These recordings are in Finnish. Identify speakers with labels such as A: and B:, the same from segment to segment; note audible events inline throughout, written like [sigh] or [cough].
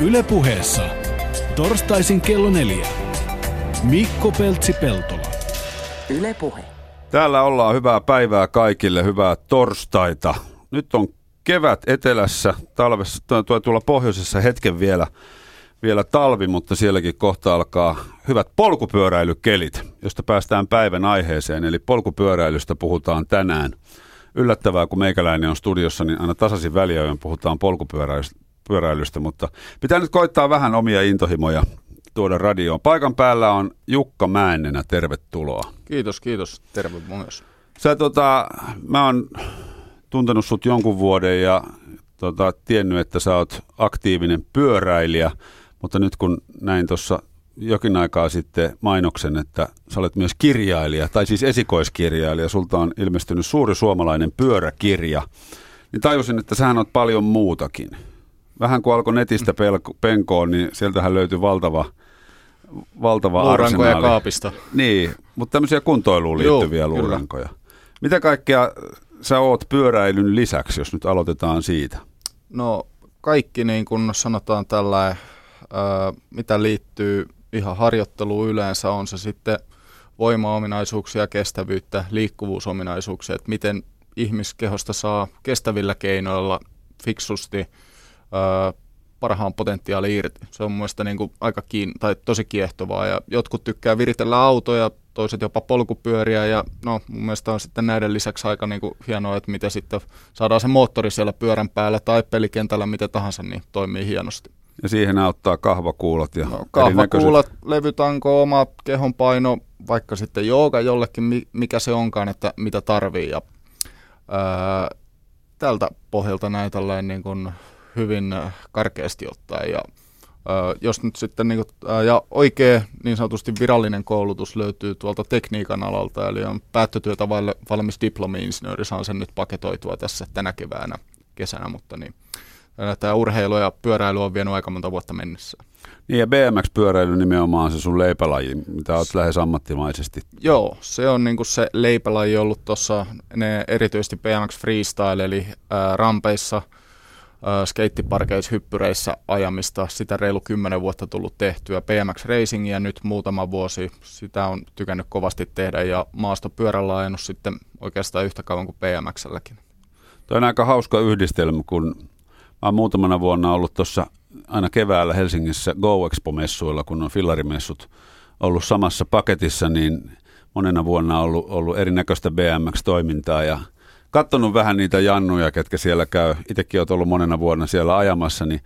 A: Ylepuheessa torstaisin kello neljä. Mikko Peltsi-Peltola.
B: Ylepuhe.
C: Täällä ollaan hyvää päivää kaikille, hyvää torstaita. Nyt on kevät etelässä, talvessa, tuo, tuolla pohjoisessa hetken vielä, vielä talvi, mutta sielläkin kohta alkaa hyvät polkupyöräilykelit, josta päästään päivän aiheeseen. Eli polkupyöräilystä puhutaan tänään. Yllättävää, kun meikäläinen on studiossa, niin aina tasaisin väliajoin puhutaan polkupyöräilystä, mutta pitää nyt koittaa vähän omia intohimoja tuoda radioon. Paikan päällä on Jukka Mäennenä, tervetuloa.
D: Kiitos, kiitos. Terve myös.
C: Sä tota, mä oon tuntenut sut jonkun vuoden ja tota, tiennyt, että sä oot aktiivinen pyöräilijä, mutta nyt kun näin tuossa jokin aikaa sitten mainoksen, että sä olet myös kirjailija, tai siis esikoiskirjailija, sulta on ilmestynyt suuri suomalainen pyöräkirja, niin tajusin, että sähän on paljon muutakin. Vähän kun alkoi netistä pelko, penkoon, niin sieltähän löytyi valtava, valtava
D: Luurankoja
C: arsenaali.
D: kaapista.
C: Niin, mutta tämmöisiä kuntoiluun liittyviä
D: Joo, kyllä.
C: luurankoja. Mitä kaikkea sä oot pyöräilyn lisäksi, jos nyt aloitetaan siitä?
D: No kaikki niin kuin sanotaan tällä, ää, mitä liittyy ihan harjoitteluun yleensä, on se sitten voimaominaisuuksia, kestävyyttä, liikkuvuusominaisuuksia, että miten ihmiskehosta saa kestävillä keinoilla fiksusti parhaan potentiaali irti. Se on mun mielestä niin kuin aika kiin- tai tosi kiehtovaa ja jotkut tykkää viritellä autoja, toiset jopa polkupyöriä ja no mun mielestä on sitten näiden lisäksi aika niin kuin hienoa, että miten sitten saadaan se moottori siellä pyörän päällä tai pelikentällä miten tahansa, niin toimii hienosti.
C: Ja siihen auttaa kahvakuulot ja
D: No, kahvakuulat, levytanko, oma kehonpaino, vaikka sitten jooga jollekin, mi- mikä se onkaan, että mitä tarvii. Ja, ää, tältä pohjalta näin tällainen niin kuin hyvin äh, karkeasti ottaen. Ja, ää, jos nyt sitten niin kuin, ää, ja oikea niin sanotusti virallinen koulutus löytyy tuolta tekniikan alalta, eli on päättötyötä valmis diplomi-insinööri, saan sen nyt paketoitua tässä tänä keväänä, kesänä, mutta niin, tämä urheilu ja pyöräily on vienyt aika monta vuotta mennessä.
C: Niin ja BMX-pyöräily nimenomaan on se sun leipälaji, mitä oot lähes ammattimaisesti.
D: Joo, se on niinku se leipälaji ollut tuossa, ne erityisesti BMX Freestyle, eli ää, rampeissa, skeittiparkeissa, hyppyreissä ajamista. Sitä reilu kymmenen vuotta tullut tehtyä. BMX Racingia nyt muutama vuosi, sitä on tykännyt kovasti tehdä ja maastopyörällä ajanut sitten oikeastaan yhtä kauan kuin BMXlläkin.
C: Tuo on aika hauska yhdistelmä, kun mä oon muutamana vuonna ollut tuossa aina keväällä Helsingissä Go Expo-messuilla, kun on fillarimessut ollut samassa paketissa, niin monena vuonna on ollut, ollut erinäköistä BMX-toimintaa ja katsonut vähän niitä jannuja, ketkä siellä käy. Itsekin olet ollut monena vuonna siellä ajamassa, niin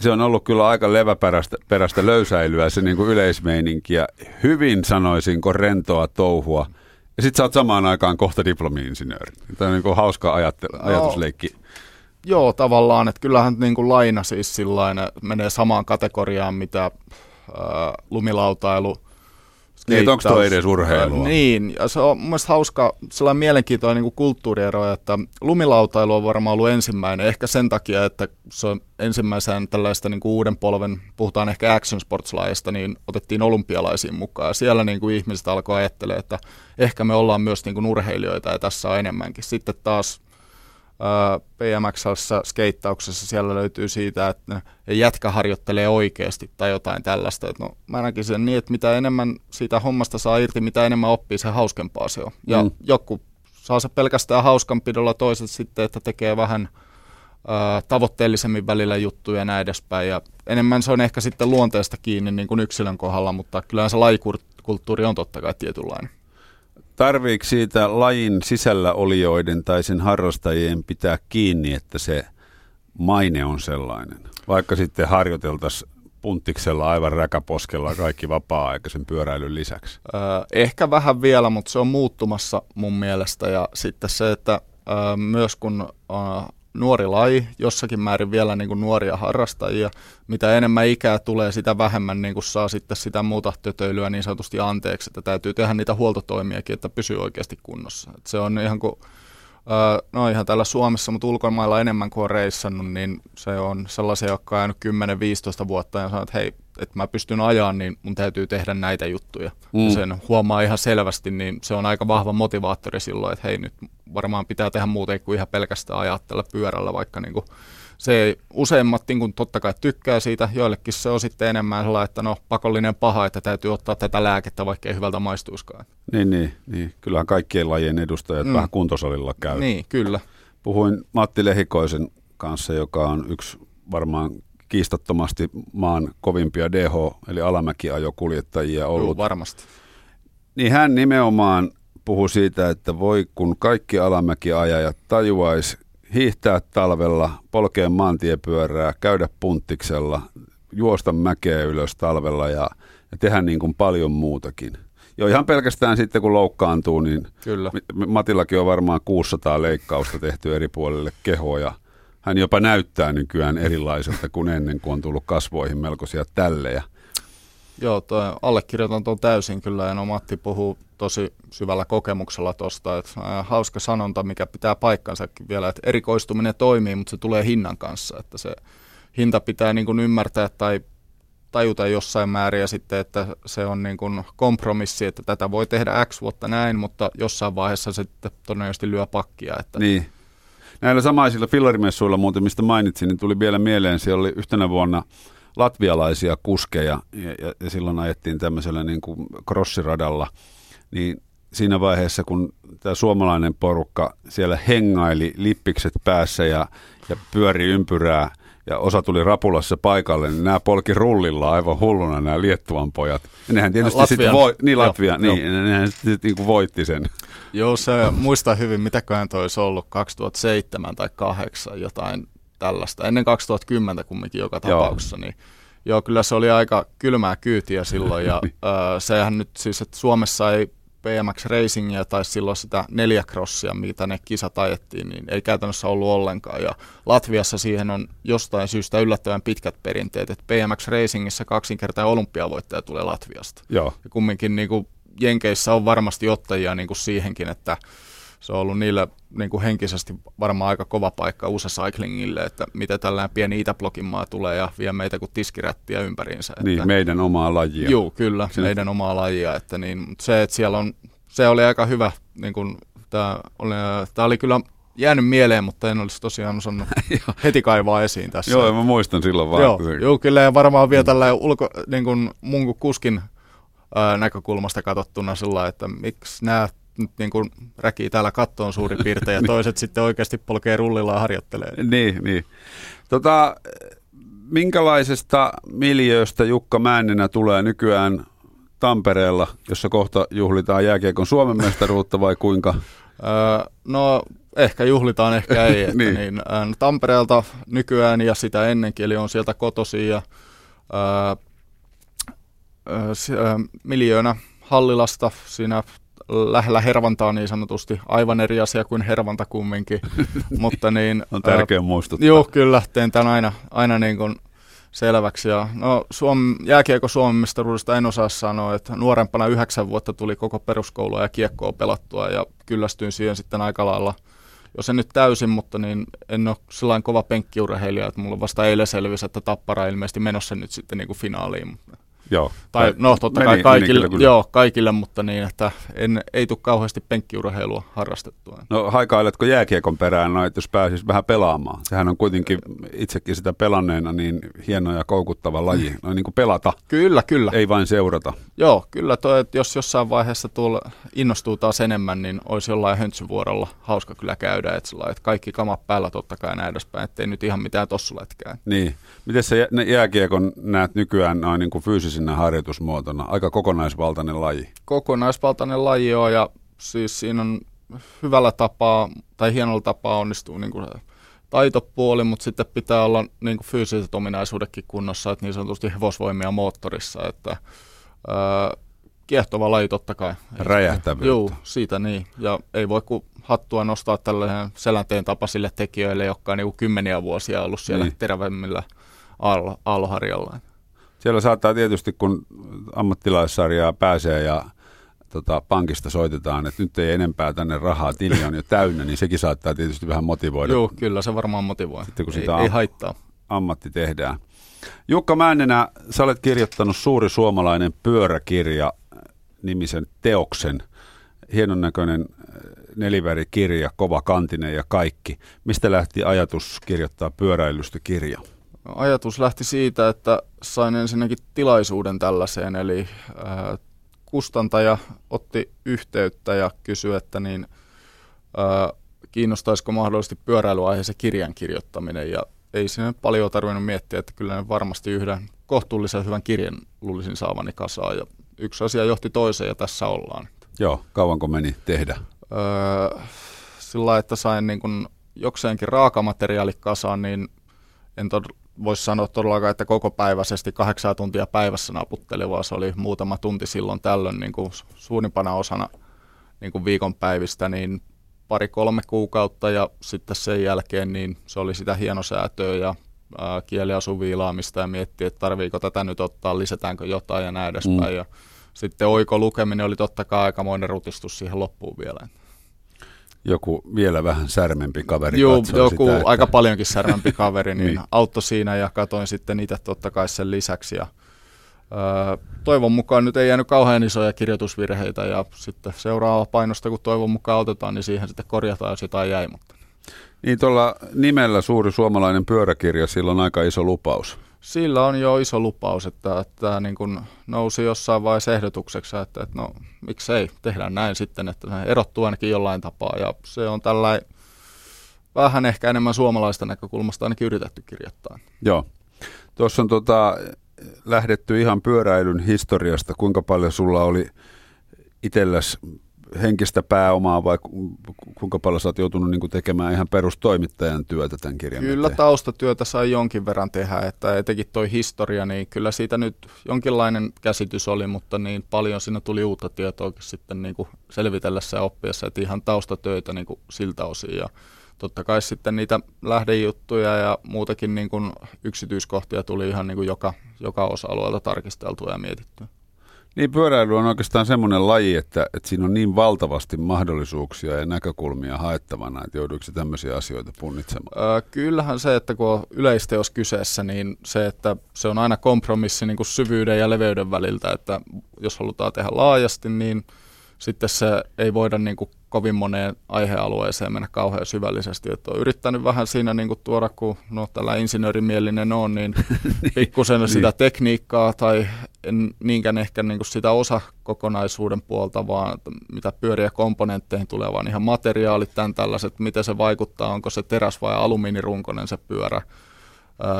C: se on ollut kyllä aika leväperäistä peräistä löysäilyä se niin kuin yleismeininki ja hyvin sanoisinko rentoa touhua. Ja sit sä oot samaan aikaan kohta diplomi-insinööri. Tämä on niin kuin hauska ajattelu,
D: No,
C: ajatusleikki.
D: Joo, tavallaan, että kyllähän niin kuin laina siis sillain menee samaan kategoriaan, mitä ää, lumilautailu,
C: Niin, onko
D: skeittaus.
C: edes urheilua?
D: Niin, ja se on mun hauska, sellainen mielenkiintoinen niin kulttuuriero, että lumilautailu on varmaan ollut ensimmäinen, ehkä sen takia, että se on ensimmäisen tällaista niin kuin uuden polven, puhutaan ehkä action sports niin otettiin olympialaisiin mukaan, ja siellä niin kuin ihmiset alkoi ajattelemaan, että ehkä me ollaan myös niin kuin urheilijoita, ja tässä on enemmänkin. Sitten taas BMXssä, skeittauksessa siellä löytyy siitä, että ne jätkä harjoittelee oikeasti tai jotain tällaista. Et no, mä näkisin sen niin, että mitä enemmän siitä hommasta saa irti, mitä enemmän oppii, se hauskempaa se on. Ja
C: Mm.
D: mm. joku saa se pelkästään hauskanpidolla, toiset sitten, että tekee vähän ää, tavoitteellisemmin välillä juttuja ja näin edespäin. Ja enemmän se on ehkä sitten luonteesta kiinni niin kuin yksilön kohdalla, mutta kyllähän se lajikulttuuri on totta kai tietynlainen.
C: Tarviiko siitä lajin sisällä olijoiden tai sen harrastajien pitää kiinni, että se maine on sellainen? Vaikka sitten harjoiteltaisiin punttiksella aivan räkäposkella kaikki vapaa-aikaisen pyöräilyn lisäksi.
D: Ehkä vähän vielä, mutta se on muuttumassa mun mielestä. Ja sitten se, että myös kun nuori laji, jossakin määrin vielä niin kuin nuoria harrastajia, mitä enemmän ikää tulee, sitä vähemmän niin kuin saa sitten sitä muuta tötöilyä niin sanotusti anteeksi, että täytyy tehdä niitä huoltotoimiakin, että pysyy oikeasti kunnossa. Et se on ihan kuin no ihan täällä Suomessa, mutta ulkomailla enemmän kuin on reissannut, niin se on sellaisia, jotka on jäänyt 10-15 vuotta ja sanoo, että hei, että mä pystyn ajaa, niin mun täytyy tehdä näitä juttuja.
C: Mm.
D: Ja sen huomaa ihan selvästi, niin se on aika vahva motivaattori silloin, että hei nyt varmaan pitää tehdä muuta kuin ihan pelkästään ajaa tällä pyörällä, vaikka niin kuin se ei, useimmat niin kun totta kai tykkää siitä, joillekin se on sitten enemmän sellainen, että no pakollinen paha, että täytyy ottaa tätä lääkettä, vaikka ei hyvältä maistuiskaan.
C: Niin, niin, niin. kyllähän kaikkien lajien edustajat mm. vähän kuntosalilla käy.
D: Niin, kyllä.
C: Puhuin Matti Lehikoisen kanssa, joka on yksi varmaan kiistattomasti maan kovimpia DH, eli alamäkiajokuljettajia ollut. Joo,
D: varmasti.
C: Niin hän nimenomaan puhui siitä, että voi kun kaikki alamäkiajajat tajuaisi hiihtää talvella, polkea maantiepyörää, käydä punttiksella, juosta mäkeä ylös talvella ja, ja tehdä niin kuin paljon muutakin. Jo ihan pelkästään sitten kun loukkaantuu, niin
D: Kyllä.
C: Matillakin on varmaan 600 leikkausta tehty eri puolille kehoja. Hän jopa näyttää nykyään erilaiselta kuin ennen, kuin on tullut kasvoihin melkoisia tällejä.
D: Joo, toi allekirjoitan tuon täysin kyllä, ja no Matti puhuu tosi syvällä kokemuksella tuosta, että hauska sanonta, mikä pitää paikkansa vielä, että erikoistuminen toimii, mutta se tulee hinnan kanssa, että se hinta pitää niin kuin ymmärtää tai tajuta jossain määrin ja sitten, että se on niin kuin kompromissi, että tätä voi tehdä X vuotta näin, mutta jossain vaiheessa se sitten todennäköisesti lyö pakkia. Että
C: niin. Näillä samaisilla fillarimessuilla muuten, mistä mainitsin, niin tuli vielä mieleen, siellä oli yhtenä vuonna latvialaisia kuskeja ja, ja, ja silloin ajettiin tämmöisellä niin kuin crossiradalla, niin siinä vaiheessa, kun tämä suomalainen porukka siellä hengaili lippikset päässä ja, ja pyöri ympyrää – ja osa tuli rapulassa paikalle, niin nämä polki rullilla aivan hulluna nämä Liettuan pojat. Ja nehän tietysti sitten voi, niin Latvia, joo, niin, joo. nehän sitten niin kuin voitti sen.
D: Joo, se muista hyvin, mitäköhän toi olisi ollut 2007 tai 2008 jotain tällaista. Ennen 2010 kumminkin joka tapauksessa, joo. niin Joo, kyllä se oli aika kylmää kyytiä silloin ja [laughs] äh, sehän nyt siis, että Suomessa ei BMX Racingia tai silloin sitä neljäkrossia, mitä ne kisat ajettiin, niin ei käytännössä ollut ollenkaan. Ja Latviassa siihen on jostain syystä yllättävän pitkät perinteet, että BMX Racingissa kaksinkertainen olympiavoittaja tulee Latviasta.
C: Joo.
D: Ja kumminkin niin kuin Jenkeissä on varmasti ottajia niin kuin siihenkin, että se on ollut niille niin kuin henkisesti varmaan aika kova paikka USA Cyclingille, että miten tällainen pieni Itäblokin maa tulee ja vie meitä kuin tiskirättiä ympäriinsä.
C: Niin, että, meidän omaa lajia.
D: Joo, kyllä, Sinne. meidän omaa lajia. Että niin, se, että siellä on, se oli aika hyvä, niin kuin, tämä, oli, tämä oli kyllä jäänyt mieleen, mutta en olisi tosiaan osannut [laughs] heti kaivaa esiin tässä.
C: Joo, mä muistan silloin vaan.
D: Joo, joo kyllä, ja varmaan vielä tällä ulko, niin kuin mun kuskin ää, näkökulmasta katsottuna sillä että miksi nämä nyt niin kuin räkii täällä kattoon suurin piirtein ja toiset [laughs] sitten oikeasti polkee rullilla ja harjoittelee.
C: Niin, niin. Tota, minkälaisesta miljööstä Jukka Männenä tulee nykyään Tampereella, jossa kohta juhlitaan jääkiekon Suomen mestaruutta vai kuinka?
D: Öö, no ehkä juhlitaan, ehkä ei. Että [laughs] niin. Niin, ää, Tampereelta nykyään ja sitä ennenkin, eli on sieltä kotosi ja ää, ää, miljöönä Hallilasta siinä lähellä Hervantaa niin sanotusti. Aivan eri asia kuin Hervanta kumminkin. [laughs] Mutta niin,
C: on tärkeä muistuttaa.
D: Joo, kyllä. Teen tämän aina, aina niin kuin selväksi. Ja, no, Suom, jääkiekko Suomen mestaruudesta en osaa sanoa, että nuorempana yhdeksän vuotta tuli koko peruskoulua ja kiekkoa pelattua ja kyllästyin siihen sitten aika lailla jos en nyt täysin, mutta niin en ole sellainen kova penkkiurheilija, että mulla vasta eilen selvisi, että Tappara ilmeisesti menossa nyt sitten niin kuin finaaliin. Mutta
C: Joo.
D: Tai no totta meni, kai kaikille, meni kyllä, joo, kaikille, mutta niin, että en, ei tule kauheasti penkkiurheilua harrastettua.
C: No haikailetko jääkiekon perään, no, että jos pääsis vähän pelaamaan? Sehän on kuitenkin itsekin sitä pelanneena niin hieno ja koukuttava laji. No niin kuin pelata.
D: Kyllä, kyllä.
C: Ei vain seurata.
D: Joo, kyllä toi, että jos jossain vaiheessa tuolla innostuu taas enemmän, niin olisi jollain höntsyvuorolla hauska kyllä käydä. Että, sillä, että kaikki kamat päällä totta kai näin edespäin, ettei nyt ihan mitään tossuletkään.
C: Niin. Miten sä jääkiekon näet nykyään noin niin kuin fyysisin fyysisenä harjoitusmuotona? Aika kokonaisvaltainen laji.
D: Kokonaisvaltainen laji on ja siis siinä on hyvällä tapaa tai hienolla tapaa onnistuu niin kuin taitopuoli, mutta sitten pitää olla niin kuin fyysiset ominaisuudetkin kunnossa, että niin sanotusti hevosvoimia moottorissa, että ää, kiehtova laji totta kai.
C: Räjähtävyyttä.
D: Joo, siitä niin. Ja ei voi kuin hattua nostaa tällaisen selänteen tapaisille tekijöille, jotka on niin kymmeniä vuosia ollut siellä niin. terävämmillä aalloharjalla.
C: Siellä saattaa tietysti, kun ammattilaissarjaa pääsee ja tota, pankista soitetaan, että nyt ei enempää tänne rahaa, tili on jo täynnä, niin sekin saattaa tietysti vähän motivoida.
D: Joo, kyllä se varmaan motivoi. Sitten kun ei, sitä ei haittaa.
C: ammatti tehdään. Jukka Männenä, sä olet kirjoittanut Suuri suomalainen pyöräkirja nimisen teoksen. Hienon näköinen nelivärikirja, kova kantinen ja kaikki. Mistä lähti ajatus kirjoittaa pyöräilystä kirja?
D: Ajatus lähti siitä, että sain ensinnäkin tilaisuuden tällaiseen, eli äh, kustantaja otti yhteyttä ja kysyi, että niin, äh, kiinnostaisiko mahdollisesti pyöräilyaiheisen kirjan kirjoittaminen. Ja ei sinne paljon tarvinnut miettiä, että kyllä ne varmasti yhden kohtuullisen hyvän kirjan luulisin saavani kasaan. Ja yksi asia johti toiseen ja tässä ollaan.
C: Joo, kauanko meni tehdä?
D: Öö, sillä että sain niin kun jokseenkin raakamateriaali kasaan, niin en tod- voisi sanoa todellakaan, että koko päiväisesti kahdeksan tuntia päivässä naputteli, vaan se oli muutama tunti silloin tällöin niin kuin suurimpana osana niin kuin viikonpäivistä, niin pari-kolme kuukautta ja sitten sen jälkeen niin se oli sitä hienosäätöä ja ää, kieliasuviilaamista ja miettiä, että tarviiko tätä nyt ottaa, lisätäänkö jotain ja näin edespäin. Mm. Ja sitten oiko lukeminen oli totta kai aikamoinen rutistus siihen loppuun vielä.
C: Joku vielä vähän särmempi kaveri
D: Joo, joku
C: sitä, että...
D: aika paljonkin särmempi [laughs] kaveri, niin, niin auttoi siinä ja katoin sitten itse totta kai sen lisäksi. Ja, öö, toivon mukaan nyt ei jäänyt kauhean isoja kirjoitusvirheitä ja sitten seuraava painosta, kun toivon mukaan otetaan, niin siihen sitten korjataan, jos jotain jäi. Mutta.
C: Niin tuolla nimellä suuri suomalainen pyöräkirja, sillä on aika iso lupaus.
D: Sillä on jo iso lupaus, että tämä niin kuin nousi jossain vaiheessa ehdotukseksi, että, että no miksei, tehdään näin sitten, että se erottuu ainakin jollain tapaa. Ja se on tällainen vähän ehkä enemmän suomalaista näkökulmasta ainakin yritetty kirjoittaa.
C: Joo. Tuossa on tota, lähdetty ihan pyöräilyn historiasta. Kuinka paljon sulla oli itselläsi henkistä pääomaa vai kuinka paljon sä oot joutunut niin tekemään ihan perustoimittajan työtä tämän kirjan
D: Kyllä eteen? taustatyötä sai jonkin verran tehdä, että etenkin toi historia, niin kyllä siitä nyt jonkinlainen käsitys oli, mutta niin paljon siinä tuli uutta tietoa sitten niin kuin selvitellessä ja oppiessa, että ihan taustatöitä niin kuin siltä osin ja totta kai sitten niitä lähdejuttuja ja muutakin niin kuin yksityiskohtia tuli ihan niin kuin joka, joka osa-alueelta tarkisteltua ja mietittyä.
C: Niin pyöräily on oikeastaan semmoinen laji, että, että siinä on niin valtavasti mahdollisuuksia ja näkökulmia haettavana, että jouduiko tämmöisiä asioita punnitsemaan?
D: Öö, kyllähän se, että kun on yleisteos kyseessä, niin se, että se on aina kompromissi niin kuin syvyyden ja leveyden väliltä, että jos halutaan tehdä laajasti, niin sitten se ei voida niin kuin kovin moneen aihealueeseen mennä kauhean syvällisesti. Että on yrittänyt vähän siinä niin kuin tuoda, kun no, tällä insinöörimielinen on, niin, [laughs] niin pikkusen niin. sitä tekniikkaa tai en niinkään ehkä niin kuin sitä osa kokonaisuuden puolta, vaan mitä pyöriä komponentteihin tulee, vaan ihan materiaalit, tämän tällaiset, miten se vaikuttaa, onko se teräs vai alumiinirunkoinen se pyörä,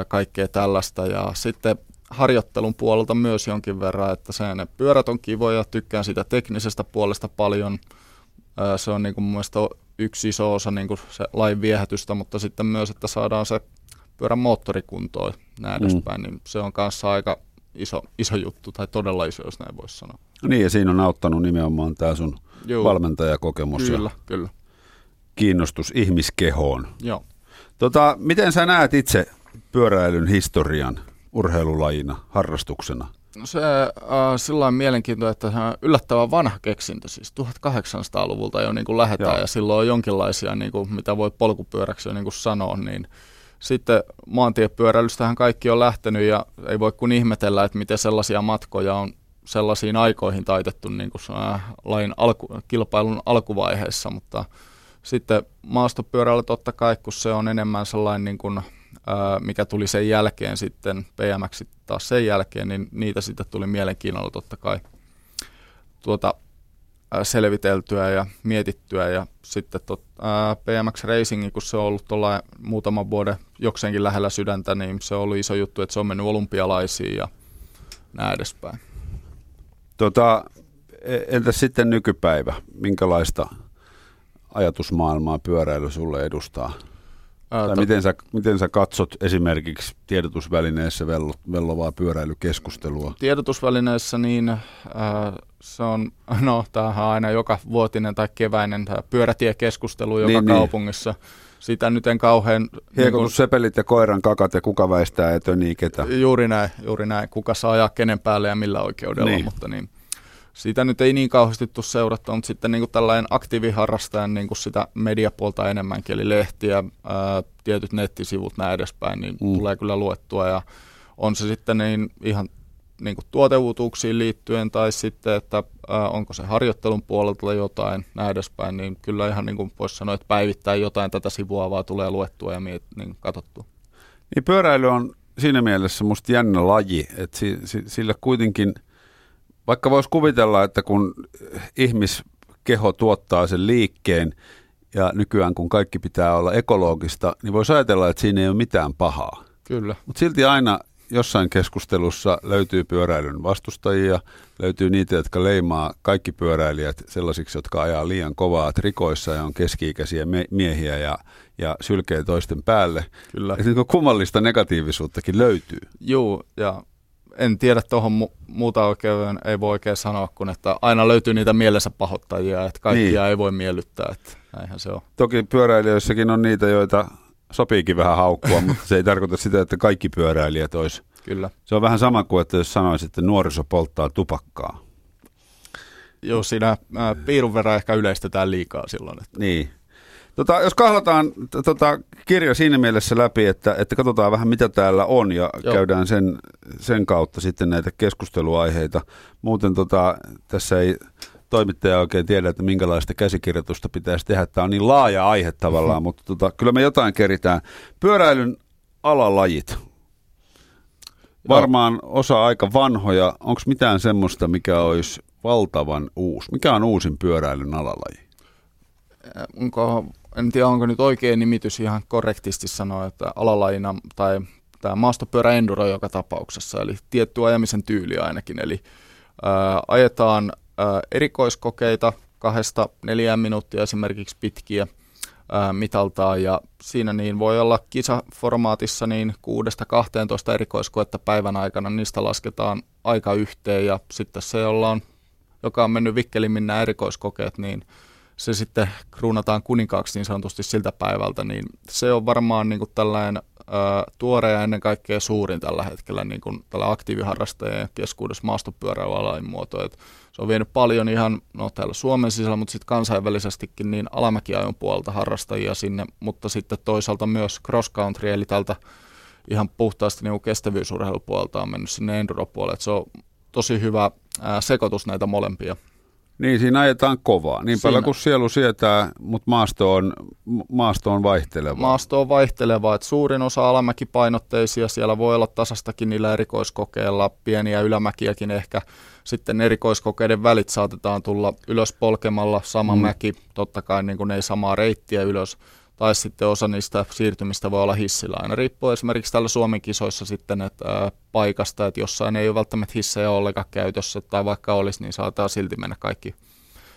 D: kaikkea tällaista. Ja sitten harjoittelun puolelta myös jonkin verran, että se, ne pyörät on kivoja, tykkään sitä teknisestä puolesta paljon. Se on niin kuin mun mielestä yksi iso osa niin kuin se lain viehätystä, mutta sitten myös, että saadaan se pyörän moottorikuntoon näin mm. edespäin, niin se on kanssa aika iso, iso juttu, tai todella iso, jos näin voisi sanoa.
C: Niin, ja siinä on auttanut nimenomaan tämä sun Juu. valmentajakokemus
D: kyllä,
C: ja
D: kyllä.
C: kiinnostus ihmiskehoon.
D: Joo.
C: Tota, miten sä näet itse pyöräilyn historian urheilulajina, harrastuksena?
D: No se äh, sillä on mielenkiintoista, että se on yllättävän vanha keksintö, siis 1800-luvulta jo niin kuin lähdetään Joo. ja silloin on jonkinlaisia, niin kuin, mitä voi polkupyöräksi jo niin kuin sanoa, niin sitten maantiepyöräilystähän kaikki on lähtenyt ja ei voi kuin ihmetellä, että miten sellaisia matkoja on sellaisiin aikoihin taitettu niin kuin äh, lain alku, kilpailun alkuvaiheessa, mutta sitten maastopyöräily totta kai, kun se on enemmän sellainen niin kuin mikä tuli sen jälkeen sitten, PMX taas sen jälkeen, niin niitä sitten tuli mielenkiinnolla totta kai tuota, selviteltyä ja mietittyä ja sitten tot, ää, Racing, kun se on ollut tuolla muutaman vuoden jokseenkin lähellä sydäntä, niin se on ollut iso juttu, että se on mennyt olympialaisiin ja näin edespäin.
C: Tota, e, entä sitten nykypäivä? Minkälaista ajatusmaailmaa pyöräily sulle edustaa? Tai miten, sä, miten sä katsot esimerkiksi tiedotusvälineessä vello, vellovaa pyöräilykeskustelua?
D: Tiedotusvälineessä niin äh, se on, [laughs] no tämähän on aina joka vuotinen tai keväinen tämä pyörätiekeskustelu joka niin, niin. kaupungissa. Niin. Sitä nyt en kauhean...
C: Hieko, niin kun sepelit ja koiran kakat ja kuka väistää etö ketä.
D: Juuri näin, juuri näin. Kuka saa ajaa kenen päälle ja millä oikeudella, niin. mutta niin siitä nyt ei niin kauheasti tule seurattua, mutta sitten niin kuin tällainen aktiiviharrastajan niin kuin sitä mediapuolta enemmänkin, eli lehtiä, ää, tietyt nettisivut näin edespäin, niin mm. tulee kyllä luettua ja on se sitten niin ihan niin kuin tuoteuutuuksiin liittyen tai sitten, että ää, onko se harjoittelun puolelta jotain, näin edespäin, niin kyllä ihan niin kuin voisi sanoa, että päivittäin jotain tätä sivua vaan tulee luettua ja miet, niin katsottua.
C: Niin pyöräily on siinä mielessä musta jännä laji, että si, si, sillä kuitenkin, vaikka voisi kuvitella, että kun ihmiskeho tuottaa sen liikkeen, ja nykyään kun kaikki pitää olla ekologista, niin voisi ajatella, että siinä ei ole mitään pahaa.
D: Kyllä.
C: Mutta silti aina jossain keskustelussa löytyy pyöräilyn vastustajia, löytyy niitä, jotka leimaa kaikki pyöräilijät sellaisiksi, jotka ajaa liian kovaa trikoissa ja on keski-ikäisiä miehiä ja, ja sylkee toisten päälle.
D: Kyllä.
C: Et niin kummallista negatiivisuuttakin löytyy.
D: Joo, ja en tiedä tuohon mu- muuta oikein, ei voi oikein sanoa, kun että aina löytyy niitä mielensä pahoittajia, että kaikkia niin. ei voi miellyttää, että näinhän se on.
C: Toki pyöräilijöissäkin on niitä, joita sopiikin vähän haukkua, [laughs] mutta se ei tarkoita sitä, että kaikki pyöräilijät olisi.
D: Kyllä.
C: Se on vähän sama kuin, että jos sanoisit, että nuoriso polttaa tupakkaa.
D: Joo, siinä ää, piirun verran ehkä yleistetään liikaa silloin. Että.
C: Niin. Tota, jos kahlotaan tota, kirja siinä mielessä läpi, että, että katsotaan vähän mitä täällä on ja Joo. käydään sen, sen kautta sitten näitä keskusteluaiheita. Muuten tota, tässä ei toimittaja oikein tiedä, että minkälaista käsikirjoitusta pitäisi tehdä. Tämä on niin laaja aihe tavallaan, mm-hmm. mutta tota, kyllä me jotain keritään. Pyöräilyn alalajit. Varmaan osa aika vanhoja. Onko mitään semmoista, mikä olisi valtavan uusi? Mikä on uusin pyöräilyn alalaji?
D: Onko, en tiedä, onko nyt oikein nimitys ihan korrektisti sanoa, että alalajina tai tämä maastopyörä enduro joka tapauksessa, eli tietty ajamisen tyyli ainakin. Eli ää, ajetaan erikoiskokeita kahdesta neljään minuuttia esimerkiksi pitkiä mitaltaan ja siinä niin voi olla kisaformaatissa niin 6-12 erikoiskoetta päivän aikana, niistä lasketaan aika yhteen ja sitten se, jolla on, joka on mennyt vikkelimmin nämä erikoiskokeet, niin se sitten kruunataan kuninkaaksi niin sanotusti siltä päivältä, niin se on varmaan niin kuin tällainen tuore ja ennen kaikkea suurin tällä hetkellä niin kuin tällä aktiiviharrastajien keskuudessa maastopyöräilyalain muoto. Et se on vienyt paljon ihan no, täällä Suomen sisällä, mutta sitten kansainvälisestikin niin alamäkiajon puolelta harrastajia sinne, mutta sitten toisaalta myös cross country, eli tältä ihan puhtaasti niin kestävyysurheilupuolta on mennyt sinne enduro-puolelle. Se on tosi hyvä ää, sekoitus näitä molempia.
C: Niin, siinä ajetaan kovaa. Niin siinä. paljon kuin sielu sietää, mutta maasto on, maasto on vaihteleva.
D: Maasto on vaihteleva, että suurin osa alamäkipainotteisia, siellä voi olla tasastakin niillä erikoiskokeilla, pieniä ylämäkiäkin ehkä. Sitten erikoiskokeiden välit saatetaan tulla ylös polkemalla, sama mm. mäki, totta kai niin kuin ei samaa reittiä ylös tai sitten osa niistä siirtymistä voi olla hissillä. Aina riippuu esimerkiksi täällä Suomen kisoissa sitten että, ää, paikasta, että jossain ei ole välttämättä hissejä ollenkaan käytössä, tai vaikka olisi, niin saattaa silti mennä kaikki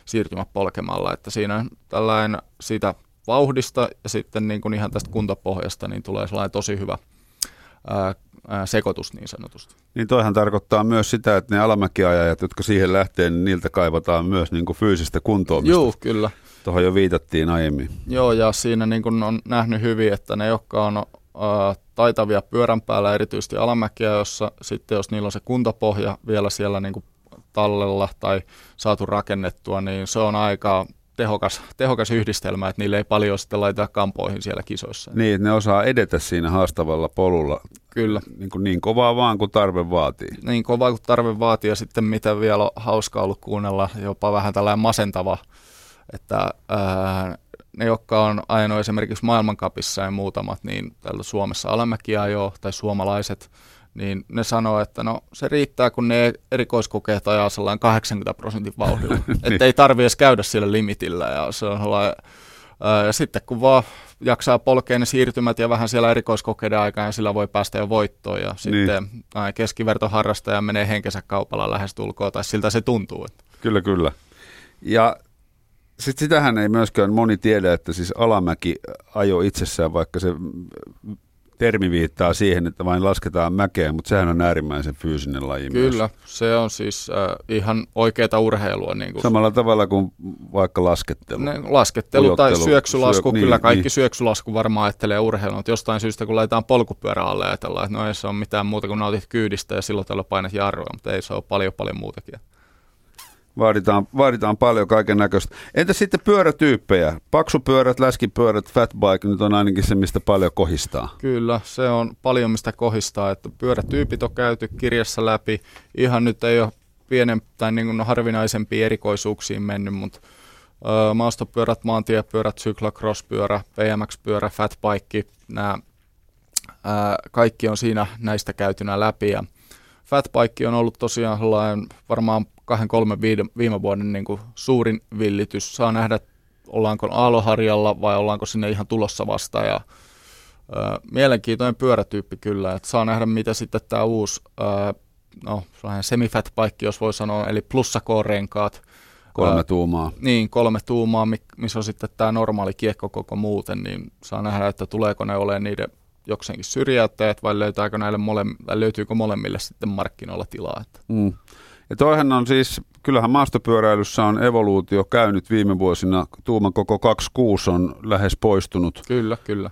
D: siirtymät polkemalla. Että siinä tällainen siitä vauhdista ja sitten niin kuin ihan tästä kuntapohjasta niin tulee sellainen tosi hyvä ää, ää, sekoitus niin sanotusti.
C: Niin toihan tarkoittaa myös sitä, että ne alamäkiajajat, jotka siihen lähtee, niin niiltä kaivataan myös niin kuin fyysistä kuntoamista.
D: Joo, kyllä.
C: Tuohon jo viitattiin aiemmin.
D: Joo, ja siinä niin kuin on nähnyt hyvin, että ne, jotka on ä, taitavia pyörän päällä, erityisesti alamäkiä, jossa sitten jos niillä on se kuntapohja vielä siellä niin kuin tallella tai saatu rakennettua, niin se on aika tehokas, tehokas yhdistelmä, että niille ei paljon sitten laiteta kampoihin siellä kisoissa.
C: Niin, ne osaa edetä siinä haastavalla polulla.
D: Kyllä.
C: Niin, kuin niin kovaa vaan kuin tarve vaatii.
D: Niin kovaa kuin tarve vaatii ja sitten mitä vielä on hauskaa ollut kuunnella, jopa vähän tällainen masentava että ää, ne, jotka on ajanut esimerkiksi maailmankapissa ja muutamat, niin täällä Suomessa alamäkiä jo, tai suomalaiset, niin ne sanoo, että no se riittää, kun ne erikoiskokeet ajaa sellainen 80 prosentin vauhdilla. niin. [laughs] Että ei tarvi edes käydä sillä limitillä. Ja, se on sellainen, ää, ja sitten kun vaan jaksaa polkea ne siirtymät ja vähän siellä erikoiskokeiden aikaa, ja sillä voi päästä jo voittoon. Ja niin. sitten keskivertoharrastaja menee henkensä kaupalla lähestulkoon, tai siltä se tuntuu.
C: Kyllä, kyllä. Ja sitten sitähän ei myöskään moni tiedä, että siis alamäki ajo itsessään, vaikka se termi viittaa siihen, että vain lasketaan mäkeä, mutta sehän on äärimmäisen fyysinen laji
D: Kyllä,
C: myös.
D: se on siis äh, ihan oikeaa urheilua. Niin kuin
C: Samalla tavalla kuin vaikka laskettelu.
D: Ne, laskettelu Ujottelu, tai syöksylasku, syö, kyllä niin, kaikki niin. syöksylasku varmaan ajattelee urheilua, mutta jostain syystä kun laitetaan polkupyörä alle ajatellaan, että no ei se ole mitään muuta kuin nautit kyydistä ja silloin tällä painat jarrua, mutta ei se ole paljon paljon muutakin.
C: Vaaditaan, vaaditaan paljon kaiken näköistä. Entä sitten pyörätyyppejä? Paksupyörät, läskipyörät, fatbike, nyt on ainakin se, mistä paljon kohistaa.
D: Kyllä, se on paljon mistä kohistaa, että pyörätyypit on käyty kirjassa läpi. Ihan nyt ei ole pienen tai niin kuin harvinaisempiin erikoisuuksiin mennyt, mutta ö, maastopyörät, maantiepyörät, cyclocross-pyörä, BMX-pyörä, fatbike, nämä kaikki on siinä näistä käytynä läpi ja fatbike on ollut tosiaan varmaan kahden, kolmen viime vuoden niin kuin suurin villitys. Saa nähdä, ollaanko aaloharjalla vai ollaanko sinne ihan tulossa vasta. Ja, ö, mielenkiintoinen pyörätyyppi kyllä. Et saa nähdä, mitä sitten tämä uusi ö, no, semifat bike, jos voi sanoa, eli plussakorenkaat.
C: Kolme tuumaa.
D: Niin, kolme tuumaa, missä on sitten tämä normaali kiekko koko muuten, niin saa nähdä, että tuleeko ne olemaan niiden jokseenkin syrjäyttäjät vai löytääkö näille mole, löytyykö molemmille sitten markkinoilla tilaa. Että.
C: Mm. Ja toihan on siis, kyllähän maastopyöräilyssä on evoluutio käynyt viime vuosina. Tuuman koko 26 on lähes poistunut.
D: Kyllä, kyllä.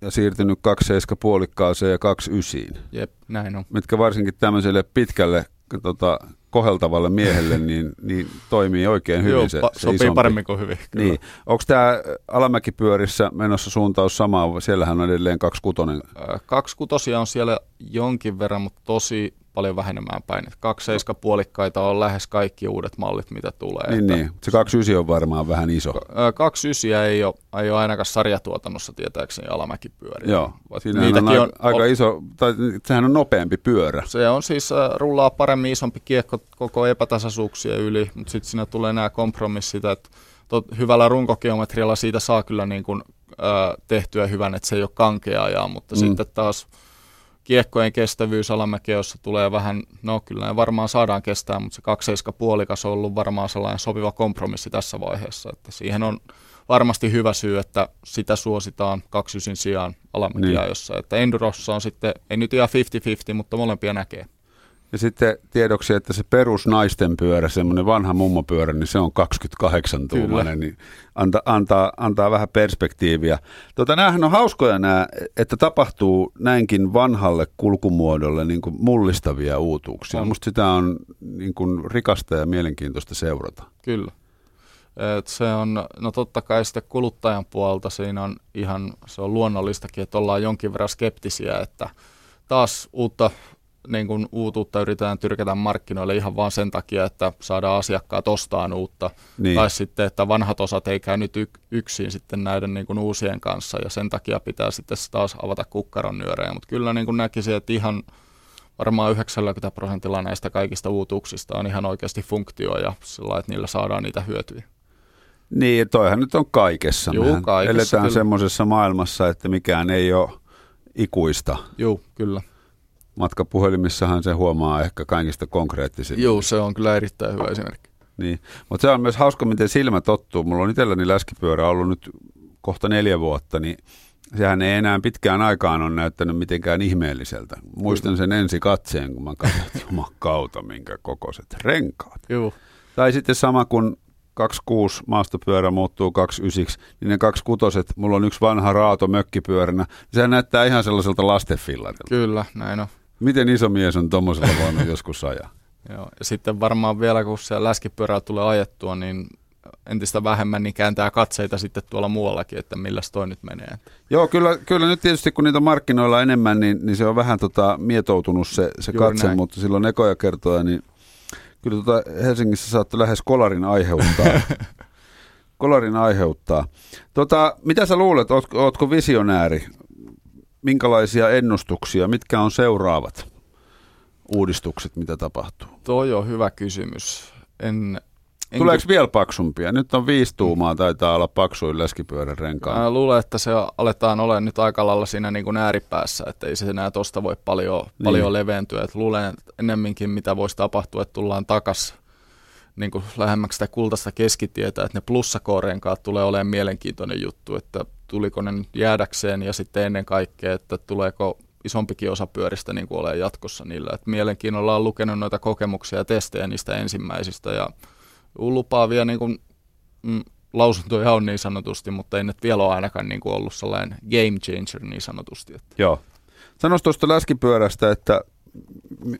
C: Ja siirtynyt 27 puolikkaaseen ja 29.
D: Jep, näin on.
C: Mitkä varsinkin tämmöiselle pitkälle tota, koheltavalle miehelle, [laughs] niin, niin toimii oikein hyvin Joo, se,
D: pa-
C: se
D: sopii
C: isompi.
D: paremmin kuin hyvin.
C: Kyllä. Niin. Onko tämä Alamäkipyörissä menossa suuntaus sama, siellähän on edelleen 26?
D: Kaksi kutosia on siellä jonkin verran, mutta tosi paljon vähenemään päin. Kaksi seiska puolikkaita on lähes kaikki uudet mallit, mitä tulee.
C: Niin, että niin. Se 29 on varmaan vähän iso.
D: 29 ei ole, ei ole ainakaan sarjatuotannossa tietääkseni alamäkipyöriä.
C: Joo, siinä on, on aika iso, tai sehän on nopeampi pyörä.
D: Se on siis, rullaa paremmin isompi kiekko koko epätasaisuuksien yli, mutta sitten siinä tulee nämä kompromissit, että tot, hyvällä runkogeometrialla siitä saa kyllä niin kuin, äh, tehtyä hyvän, että se ei ole kankea ajaa, mutta mm. sitten taas – kiekkojen kestävyys alamäkeossa tulee vähän, no kyllä ne varmaan saadaan kestää, mutta se 27 puolikas on ollut varmaan sellainen sopiva kompromissi tässä vaiheessa, että siihen on varmasti hyvä syy, että sitä suositaan kaksysin sijaan alamäkiajossa, niin. että Endurossa on sitten, ei nyt ihan 50-50, mutta molempia näkee.
C: Ja sitten tiedoksi, että se perus naisten pyörä, semmoinen vanha mummopyörä, niin se on 28 tuumainen, niin anta, antaa, antaa vähän perspektiiviä. Tota, näähän on hauskoja nämä, että tapahtuu näinkin vanhalle kulkumuodolle niin kuin mullistavia uutuuksia. On. Musta sitä on niin kuin rikasta ja mielenkiintoista seurata.
D: Kyllä. Et se on, no totta kai sitten kuluttajan puolta siinä on ihan, se on luonnollistakin, että ollaan jonkin verran skeptisiä, että taas uutta niin kuin uutuutta yritetään tyrkätä markkinoille ihan vain sen takia, että saadaan asiakkaat ostaan uutta. Niin. Tai sitten, että vanhat osat ei käy nyt yksin sitten näiden niin kuin uusien kanssa ja sen takia pitää sitten taas avata kukkaron nyörejä. Mutta kyllä niin kuin näkisin, että ihan varmaan 90 prosentilla näistä kaikista uutuuksista on ihan oikeasti funktio ja sillä että niillä saadaan niitä hyötyjä.
C: Niin, toihan nyt on kaikessa.
D: Juu, kaikessa
C: eletään semmoisessa maailmassa, että mikään ei ole ikuista.
D: Joo, kyllä
C: matkapuhelimissahan se huomaa ehkä kaikista konkreettisimmin.
D: Joo, se on kyllä erittäin hyvä esimerkki.
C: Niin, mutta se on myös hauska, miten silmä tottuu. Mulla on itselläni läskipyörä ollut nyt kohta neljä vuotta, niin sehän ei enää pitkään aikaan ole näyttänyt mitenkään ihmeelliseltä. Muistan sen ensi katseen, kun mä katsoin, että kautta, minkä kokoiset renkaat.
D: Joo.
C: Tai sitten sama kuin 26 maastopyörä muuttuu 29, niin ne kaksi kutoset, mulla on yksi vanha raato mökkipyöränä, sehän näyttää ihan sellaiselta lastenfillarilta.
D: Kyllä, näin on.
C: Miten iso mies on tuommoisella voinut [laughs] joskus ajaa?
D: Joo, ja sitten varmaan vielä kun se läskipyörää tulee ajettua, niin entistä vähemmän niin kääntää katseita sitten tuolla muuallakin, että millä toi nyt menee.
C: Joo, kyllä, kyllä nyt tietysti kun niitä markkinoilla enemmän, niin, niin se on vähän tota, mietoutunut se, se katse, näin. mutta silloin ekoja kertoja, niin kyllä tota Helsingissä saattoi lähes kolarin aiheuttaa. [laughs] kolarin aiheuttaa. Tota, mitä sä luulet, ootko, ootko visionääri? Minkälaisia ennustuksia, mitkä on seuraavat uudistukset, mitä tapahtuu?
D: Toi on hyvä kysymys. En,
C: en Tuleeko vielä paksumpia? Nyt on viisi tuumaa, taitaa olla paksuin läskipyörän renkaan.
D: Mä luulen, että se aletaan olemaan nyt aika lailla siinä niin kuin ääripäässä, että ei se enää tuosta voi paljon, niin. paljon leventyä. Et luulen ennemminkin, mitä voisi tapahtua, että tullaan takas niin kuin lähemmäksi sitä kultaista keskitietä, että ne plussakorenkaat tulee olemaan mielenkiintoinen juttu, että tuliko ne nyt jäädäkseen ja sitten ennen kaikkea, että tuleeko isompikin osa pyöristä niin kuin ole jatkossa niillä. Et mielenkiinnolla on lukenut noita kokemuksia ja testejä niistä ensimmäisistä ja lupaavia niin kuin, mm, lausuntoja on niin sanotusti, mutta ei nyt vielä ole ainakaan niin kuin ollut sellainen game changer niin sanotusti. Että.
C: Joo. Sanoisi tuosta läskipyörästä, että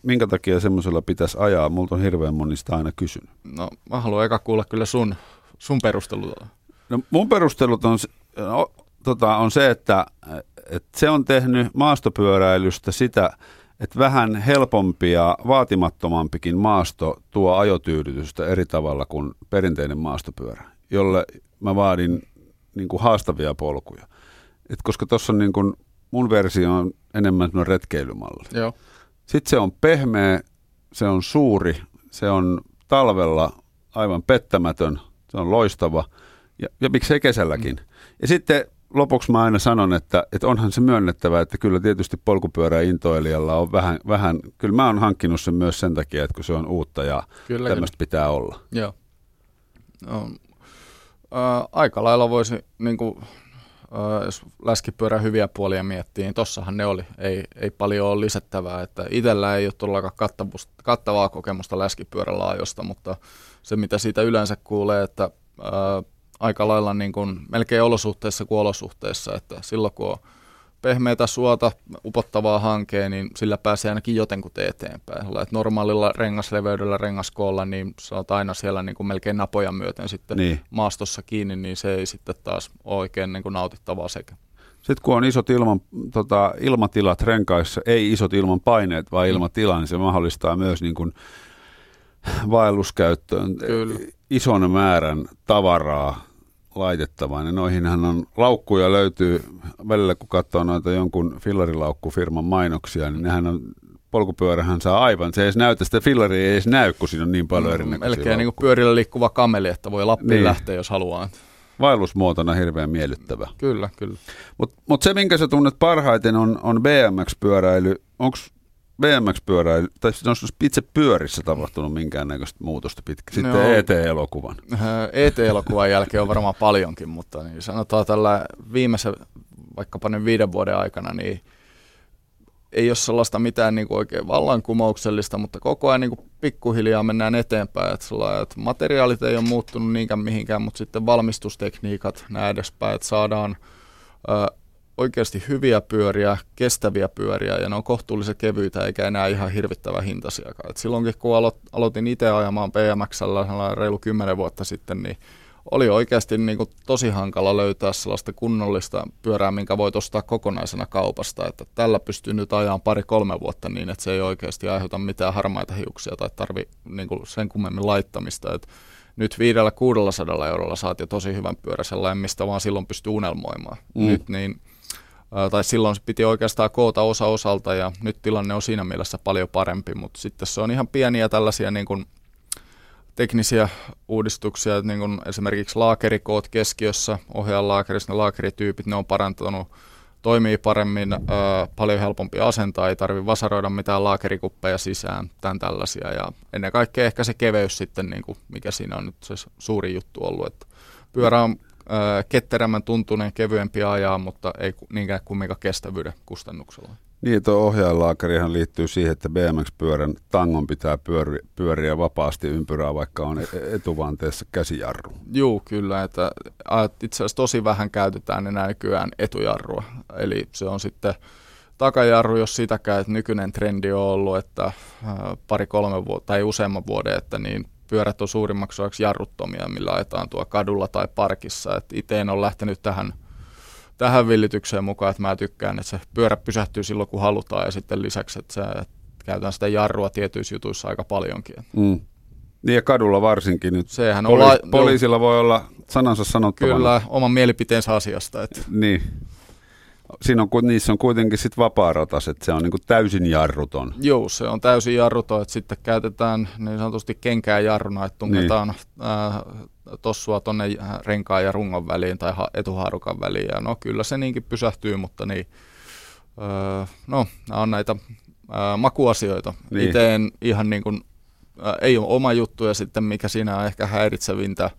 C: minkä takia semmoisella pitäisi ajaa? Multa on hirveän monista aina kysynyt.
D: No mä haluan eka kuulla kyllä sun, sun perustelut.
C: No, mun perustelut on, tota, on se, että, että se on tehnyt maastopyöräilystä sitä, että vähän helpompi ja vaatimattomampikin maasto tuo ajotyydytystä eri tavalla kuin perinteinen maastopyörä, jolle mä vaadin niin kuin haastavia polkuja. Et koska tuossa on niin kuin, mun versio on enemmän retkeilymalli.
D: Joo.
C: Sitten se on pehmeä, se on suuri, se on talvella aivan pettämätön, se on loistava ja, ja miksei kesälläkin. Mm. Ja sitten lopuksi mä aina sanon, että, että onhan se myönnettävä, että kyllä tietysti polkupyörä intoilijalla on vähän, vähän, kyllä mä oon hankkinut sen myös sen takia, että kun se on uutta ja kyllä, tämmöistä kyllä. pitää olla.
D: Joo. No, ää, aika lailla voisi, niin kuin, ää, jos läskipyörän hyviä puolia miettii, niin tossahan ne oli. Ei, ei paljon ole lisättävää, että itsellä ei ole todellakaan kattavaa kokemusta läskipyörällä ajosta, mutta se mitä siitä yleensä kuulee, että ää, aika lailla niin kuin melkein olosuhteissa kuin olosuhteissa, että silloin kun on pehmeitä suota, upottavaa hankea, niin sillä pääsee ainakin jotenkuten eteenpäin. Että normaalilla rengasleveydellä, rengaskoolla, niin sä oot aina siellä niin kuin melkein napoja myöten sitten niin. maastossa kiinni, niin se ei sitten taas ole oikein niin kuin nautittavaa sekä.
C: Sitten kun on isot ilman, tota, ilmatilat renkaissa, ei isot ilman paineet, vaan mm. ilmatila, niin se mahdollistaa myös niin kuin vaelluskäyttöön Kyllä. ison määrän tavaraa laitettavaa. Ja noihinhan on laukkuja löytyy välillä, kun katsoo noita jonkun fillarilaukkufirman mainoksia, niin nehän on polkupyörähän saa aivan, se ei edes näytä, sitä fillaria ei edes näy, kun siinä on niin paljon erinäköisiä
D: Melkein niin kuin pyörillä liikkuva kameli, että voi Lappiin niin. lähteä, jos haluaa.
C: Vaellusmuotona hirveän miellyttävä.
D: Kyllä, kyllä.
C: Mutta mut se, minkä sä tunnet parhaiten, on, on BMX-pyöräily. Onko BMX-pyöräily, tai on itse pyörissä tapahtunut minkäännäköistä muutosta pitkä. Sitten no, ET-elokuvan.
D: ET-elokuvan jälkeen on varmaan paljonkin, mutta niin sanotaan tällä viimeisen vaikkapa nyt viiden vuoden aikana, niin ei ole sellaista mitään niin kuin oikein vallankumouksellista, mutta koko ajan niin kuin pikkuhiljaa mennään eteenpäin. Että, että materiaalit ei ole muuttunut niinkään mihinkään, mutta sitten valmistustekniikat näin edespäin, että saadaan oikeasti hyviä pyöriä, kestäviä pyöriä ja ne on kohtuullisen kevyitä eikä enää ihan hirvittävän hintasiakaan. Et silloinkin kun alo- aloitin itse ajamaan BMXllä reilu kymmenen vuotta sitten, niin oli oikeasti niin kuin tosi hankala löytää sellaista kunnollista pyörää, minkä voi ostaa kokonaisena kaupasta. Että tällä pystyy nyt ajamaan pari-kolme vuotta niin, että se ei oikeasti aiheuta mitään harmaita hiuksia tai tarvi niin kuin sen kummemmin laittamista. Että nyt viidellä 600 eurolla saat jo tosi hyvän pyörä sellainen, mistä vaan silloin pystyy unelmoimaan. Mm. Nyt niin tai silloin se piti oikeastaan koota osa osalta ja nyt tilanne on siinä mielessä paljon parempi, mutta sitten se on ihan pieniä tällaisia niin kuin teknisiä uudistuksia, niin kuin esimerkiksi laakerikoot keskiössä, ohjaajalaakerissa ne laakerityypit, ne on parantunut, toimii paremmin, ää, paljon helpompi asentaa, ei tarvitse vasaroida mitään laakerikuppeja sisään, tämän tällaisia. Ja ennen kaikkea ehkä se keveys sitten, niin kuin, mikä siinä on nyt se suuri juttu ollut, että pyörä on ketterämmän tuntuneen, kevyempi ajaa, mutta ei niinkään kumminkaan kestävyyden kustannuksella.
C: Niin, tuo ohjaajalaakarihan liittyy siihen, että BMX-pyörän tangon pitää pyöri, pyöriä vapaasti ympyrää, vaikka on e-, etuvanteessa käsijarru.
D: Joo, kyllä. Että itse asiassa tosi vähän käytetään enää nykyään etujarrua. Eli se on sitten takajarru, jos sitäkään, että nykyinen trendi on ollut, että pari-kolme vuotta tai useamman vuoden, että niin pyörät on suurimmaksi osaksi jarruttomia, millä ajetaan tuo kadulla tai parkissa. Et itse en ole lähtenyt tähän, tähän villitykseen mukaan, että mä tykkään, että se pyörä pysähtyy silloin, kun halutaan, ja sitten lisäksi, että, se, että käytän sitä jarrua tietyissä jutuissa aika paljonkin.
C: Mm. Niin ja kadulla varsinkin nyt. Sehän Poli- on la- poliisilla voi olla sanansa sanottavana.
D: Kyllä, oman mielipiteensä asiasta. Että.
C: Niin siinä on, niissä on kuitenkin sit vapaa-ratas, että se on niin kuin täysin jarruton.
D: Joo, se on täysin jarruton, että sitten käytetään niin sanotusti kenkää jarruna, että tunnetaan niin. äh, tossua tuonne renkaan ja rungon väliin tai ha- etuhaarukan väliin. Ja no kyllä se niinkin pysähtyy, mutta niin, äh, no, nämä on näitä äh, makuasioita. Niin. Itse en ihan niin kuin, äh, ei ole oma juttu ja sitten mikä siinä on ehkä häiritsevintä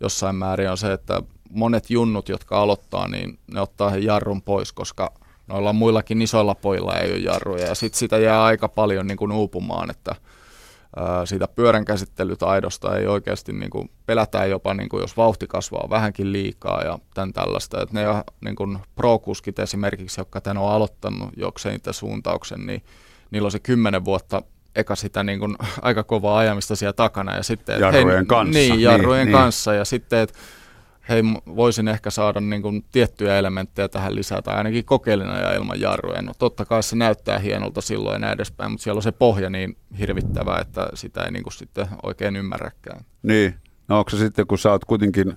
D: jossain määrin on se, että monet junnut, jotka aloittaa, niin ne ottaa he jarrun pois, koska noilla muillakin isoilla pojilla ei ole jarruja. Ja sitten sitä jää aika paljon niin kuin uupumaan, että ää, siitä pyörän käsittelytaidosta ei oikeasti niin kuin, pelätään jopa, niin kuin, jos vauhti kasvaa vähänkin liikaa ja tämän tällaista. Että ne niin kuin pro-kuskit esimerkiksi, jotka tämän on aloittanut jokseen suuntauksen, niin niillä on se kymmenen vuotta eka sitä niin kuin [laughs] aika kovaa ajamista siellä takana. Ja sitten,
C: jarrujen hei, kanssa.
D: Niin, jarrujen niin, kanssa. Niin. Ja sitten, että hei, voisin ehkä saada niin kuin tiettyjä elementtejä tähän lisää, tai ainakin kokeilina ja ilman jarruja. No totta kai se näyttää hienolta silloin ja näin edespäin, mutta siellä on se pohja niin hirvittävä, että sitä ei niin kuin sitten oikein ymmärräkään.
C: Niin, no onko se sitten, kun sä oot kuitenkin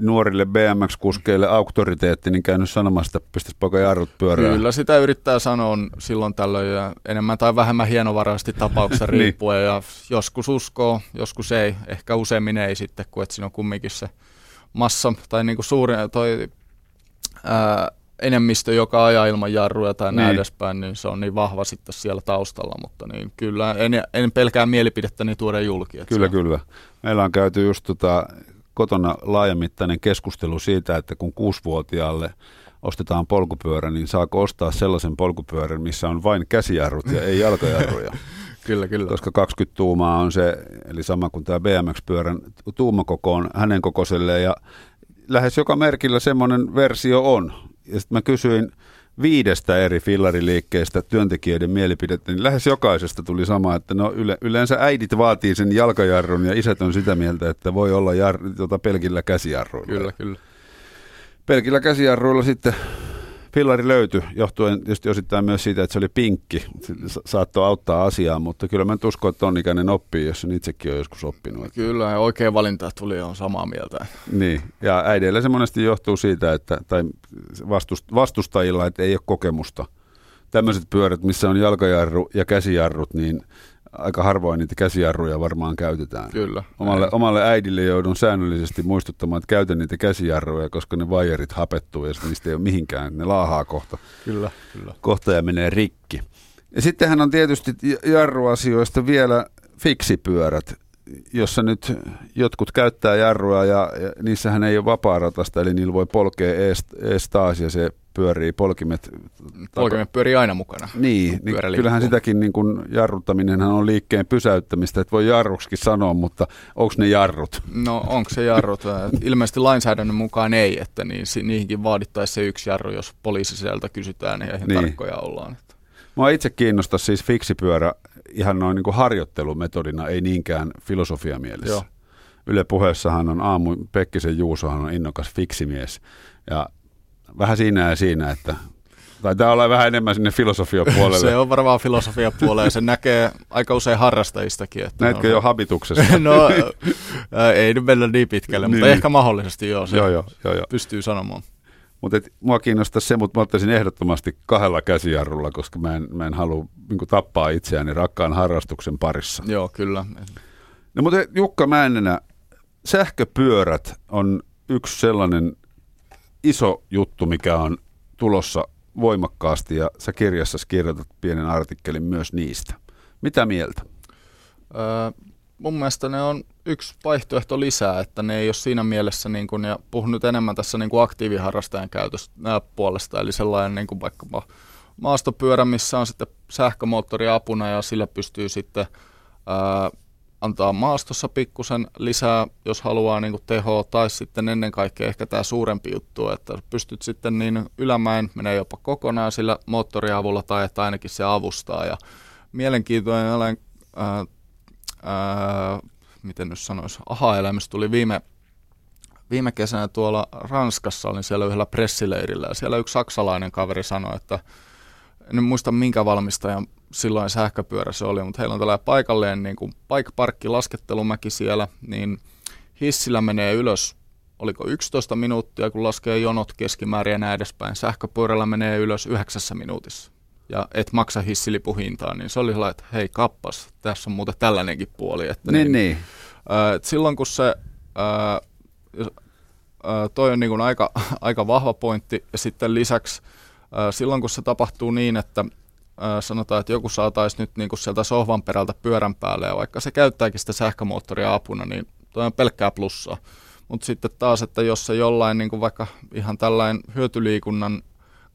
C: nuorille BMX-kuskeille auktoriteetti, niin käynyt sanomassa, että pistäisi poika jarrut pyörään.
D: Kyllä, sitä yrittää sanoa silloin tällöin ja enemmän tai vähemmän hienovaraisesti tapauksessa [laughs] niin. riippuen. niin. Ja joskus uskoo, joskus ei. Ehkä useimmin ei sitten, kun et siinä on kumminkin se massa tai niin kuin suurin toi, ää, enemmistö, joka ajaa ilman jarruja tai niin. näin edespäin, niin se on niin vahva sitten siellä taustalla, mutta niin kyllä en, en pelkää mielipidettäni tuoda julki.
C: Kyllä, kyllä. Meillä on käyty just tota, kotona laajamittainen keskustelu siitä, että kun kuusivuotiaalle ostetaan polkupyörä, niin saako ostaa sellaisen polkupyörän, missä on vain käsijarrut ja ei jalkajarruja. [laughs]
D: kyllä, kyllä.
C: Koska 20 tuumaa on se, eli sama kuin tämä BMX-pyörän tuumakoko on hänen kokoiselleen ja lähes joka merkillä semmoinen versio on. Ja sitten mä kysyin viidestä eri fillariliikkeestä työntekijöiden mielipidettä, niin lähes jokaisesta tuli sama, että no yle, yleensä äidit vaatii sen jalkajarrun ja isät on sitä mieltä, että voi olla jar, tota pelkillä käsijarruilla.
D: Kyllä, kyllä.
C: Pelkillä käsijarruilla sitten Fillari löytyi, johtuen tietysti osittain myös siitä, että se oli pinkki. Se saattoi auttaa asiaa, mutta kyllä mä uskon, että ton ikäinen oppii, jos sen itsekin on joskus oppinut.
D: Kyllä, ja oikea valinta tuli, on samaa mieltä.
C: Niin, ja äideillä se monesti johtuu siitä, että, tai vastustajilla, että ei ole kokemusta. Tämmöiset pyörät, missä on jalkajarru ja käsijarrut, niin – aika harvoin niitä käsijarruja varmaan käytetään.
D: Kyllä.
C: Omalle, omalle äidille joudun säännöllisesti muistuttamaan, että käytän niitä käsijarruja, koska ne vajerit hapettuu ja niistä ei ole mihinkään. Ne laahaa kohta.
D: Kyllä, kyllä.
C: Kohta ja menee rikki. Ja sittenhän on tietysti jarruasioista vielä fiksipyörät, jossa nyt jotkut käyttää jarrua ja, ja niissähän ei ole vapaaratasta, eli niillä voi polkea ees, ees taas ja se pyörii polkimet.
D: Polkimet pyörii aina mukana.
C: Niin, niin kyllähän sitäkin niin kuin jarruttaminen on liikkeen pysäyttämistä, että voi jarruksikin sanoa, mutta onko ne jarrut?
D: No onko se jarrut? Ilmeisesti lainsäädännön mukaan ei, että niin, niihinkin vaadittaisi se yksi jarru, jos poliisi sieltä kysytään ja niin. tarkkoja ollaan.
C: Mua itse kiinnostaa siis fiksipyörä ihan noin niin kuin harjoittelumetodina, ei niinkään filosofiamielessä. Joo. Yle puheessahan on aamu, Pekkisen Juusohan on innokas fiksimies. Ja vähän siinä ja siinä, että Taitaa olla vähän enemmän sinne [laughs] filosofiapuolelle.
D: se on varmaan filosofiapuolelle ja se näkee aika usein harrastajistakin.
C: Että Näetkö jo habituksessa? [laughs]
D: no ei nyt mennä niin pitkälle, niin. mutta ehkä mahdollisesti joo, se joo, joo, joo, joo. pystyy sanomaan.
C: Mutta mua kiinnostaa se, mutta mä ottaisin ehdottomasti kahdella käsijarrulla, koska mä en, mä en halua niin tappaa itseäni rakkaan harrastuksen parissa.
D: Joo, kyllä.
C: No mutta Jukka Männenä, sähköpyörät on yksi sellainen iso juttu, mikä on tulossa voimakkaasti ja sä kirjassa kirjoitat pienen artikkelin myös niistä. Mitä mieltä?
D: Öö, mun mielestä ne on yksi vaihtoehto lisää, että ne ei ole siinä mielessä, niin kun, ja puhun nyt enemmän tässä niin kuin aktiiviharrastajan käytöstä puolesta, eli sellainen niin kuin vaikkapa maastopyörä, missä on sitten sähkömoottori apuna ja sillä pystyy sitten ää, antaa maastossa pikkusen lisää, jos haluaa niin tehoa, tai sitten ennen kaikkea ehkä tämä suurempi juttu, että pystyt sitten niin ylämäen menee jopa kokonaan sillä moottoriavulla tai että ainakin se avustaa. Ja mielenkiintoinen olen, ää, miten nyt sanoisi, aha-elämys tuli viime, viime kesänä tuolla Ranskassa, olin siellä yhdellä pressileirillä ja siellä yksi saksalainen kaveri sanoi, että en muista minkä valmistajan silloin sähköpyörä se oli, mutta heillä on tällainen paikalleen niin kuin bike parkki laskettelumäki siellä, niin hissillä menee ylös, oliko 11 minuuttia, kun laskee jonot keskimäärin ja näin edespäin. Sähköpyörällä menee ylös yhdeksässä minuutissa ja et maksa hissilipuhintaa, niin se oli sellainen, että hei kappas, tässä on muuten tällainenkin puoli. Että
C: niin, niin.
D: Äh, silloin kun se, äh, äh, toi on niin kuin aika, [laughs] aika vahva pointti, ja sitten lisäksi äh, silloin kun se tapahtuu niin, että sanotaan, että joku saataisiin nyt niin kuin sieltä sohvan perältä pyörän päälle, ja vaikka se käyttääkin sitä sähkömoottoria apuna, niin tuo on pelkkää plussaa. Mutta sitten taas, että jos se jollain niin kuin vaikka ihan tällainen hyötyliikunnan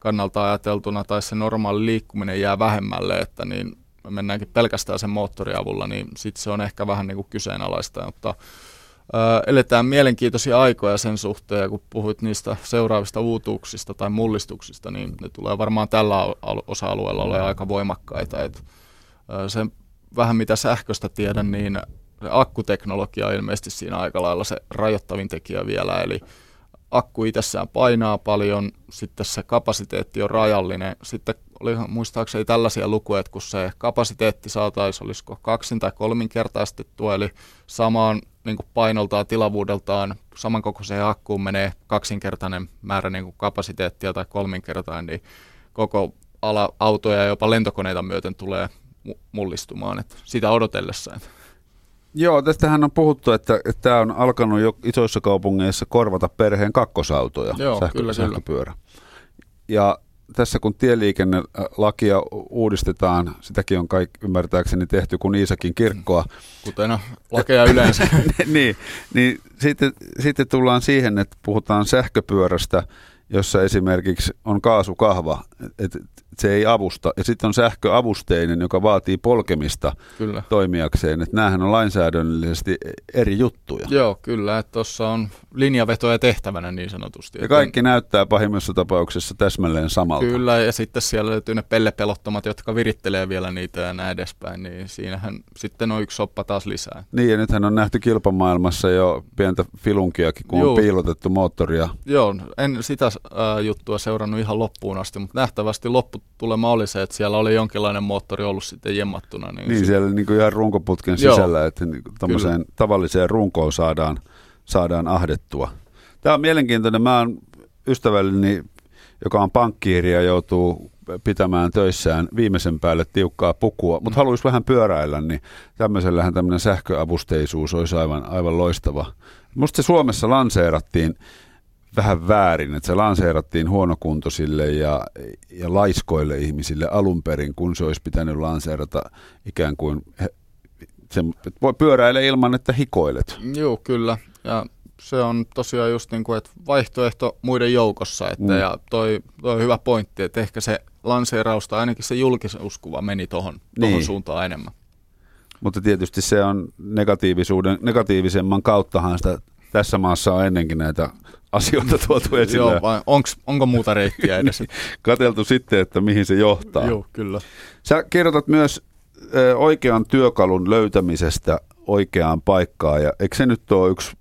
D: kannalta ajateltuna tai se normaali liikkuminen jää vähemmälle, että niin me mennäänkin pelkästään sen moottoriavulla, niin sitten se on ehkä vähän niin kuin kyseenalaista, mutta eletään mielenkiintoisia aikoja sen suhteen, ja kun puhuit niistä seuraavista uutuuksista tai mullistuksista, niin ne tulee varmaan tällä osa-alueella olemaan aika voimakkaita. Et Se vähän mitä sähköstä tiedän, niin akkuteknologia on ilmeisesti siinä aika lailla se rajoittavin tekijä vielä, eli akku itsessään painaa paljon, sitten se kapasiteetti on rajallinen. Sitten oli muistaakseni tällaisia lukuja, että kun se kapasiteetti saataisiin, olisiko kaksin- tai kolminkertaistettua, eli samaan niin kuin painoltaan, tilavuudeltaan, samankokoiseen akkuun menee kaksinkertainen määrä niin kuin kapasiteettia tai kolminkertainen, niin koko ala autoja ja jopa lentokoneita myöten tulee mullistumaan, että sitä odotellessa.
C: Joo, tästähän on puhuttu, että, että tämä on alkanut jo isoissa kaupungeissa korvata perheen kakkosautoja,
D: Joo, sähkö, kyllä,
C: sähköpyörä. Kyllä. Ja tässä kun tieliikennelakia uudistetaan, sitäkin on kaikki ymmärtääkseni tehty kuin Iisakin kirkkoa.
D: Kuten lakeja yleensä. [laughs]
C: niin, niin sitten, sitten tullaan siihen, että puhutaan sähköpyörästä, jossa esimerkiksi on kaasukahva, että se ei avusta. Ja sitten on sähköavusteinen, joka vaatii polkemista kyllä. toimijakseen. Että näähän on lainsäädännöllisesti eri juttuja.
D: Joo, kyllä. Että tuossa on linjavetoja tehtävänä niin sanotusti.
C: Ja kaikki on... näyttää pahimmassa tapauksessa täsmälleen samalta.
D: Kyllä, ja sitten siellä löytyy ne pellepelottomat, jotka virittelee vielä niitä ja näin edespäin. Niin siinähän sitten on yksi soppa taas lisää.
C: Niin, ja nythän on nähty kilpamaailmassa jo pientä filunkiakin, kun Joo. on piilotettu moottoria.
D: Joo, en sitä äh, juttua seurannut ihan loppuun asti, mutta nähtävästi loppu lopputulema oli se, että siellä oli jonkinlainen moottori ollut sitten jemmattuna.
C: Niin, niin siellä niin kuin ihan runkoputken Joo, sisällä, että niin kuin tavalliseen runkoon saadaan, saadaan ahdettua. Tämä on mielenkiintoinen. Mä oon ystävälleni, joka on pankkiiri ja joutuu pitämään töissään viimeisen päälle tiukkaa pukua, mutta mm. haluaisi vähän pyöräillä, niin tämmöisellähän tämmöinen sähköavusteisuus olisi aivan, aivan loistava. Musta se Suomessa lanseerattiin vähän väärin, että se lanseerattiin huonokuntoisille ja, ja laiskoille ihmisille alun perin, kun se olisi pitänyt lanseerata ikään kuin he, se, että voi pyöräillä ilman, että hikoilet.
D: Joo, kyllä. Ja se on tosiaan just niin kuin, että vaihtoehto muiden joukossa. Että, mm. Ja toi, toi hyvä pointti, että ehkä se lanseerausta, ainakin se julkisuuskuva meni tuohon niin. suuntaan enemmän.
C: Mutta tietysti se on negatiivisuuden, negatiivisemman kauttahan sitä tässä maassa on ennenkin näitä asioita [laughs] tuotu esille.
D: Joo, vai onks, onko muuta reittiä edes? [laughs]
C: Kateltu sitten, että mihin se johtaa.
D: Joo, kyllä.
C: Sä kirjoitat myös oikean työkalun löytämisestä oikeaan paikkaan, ja eikö se nyt ole yksi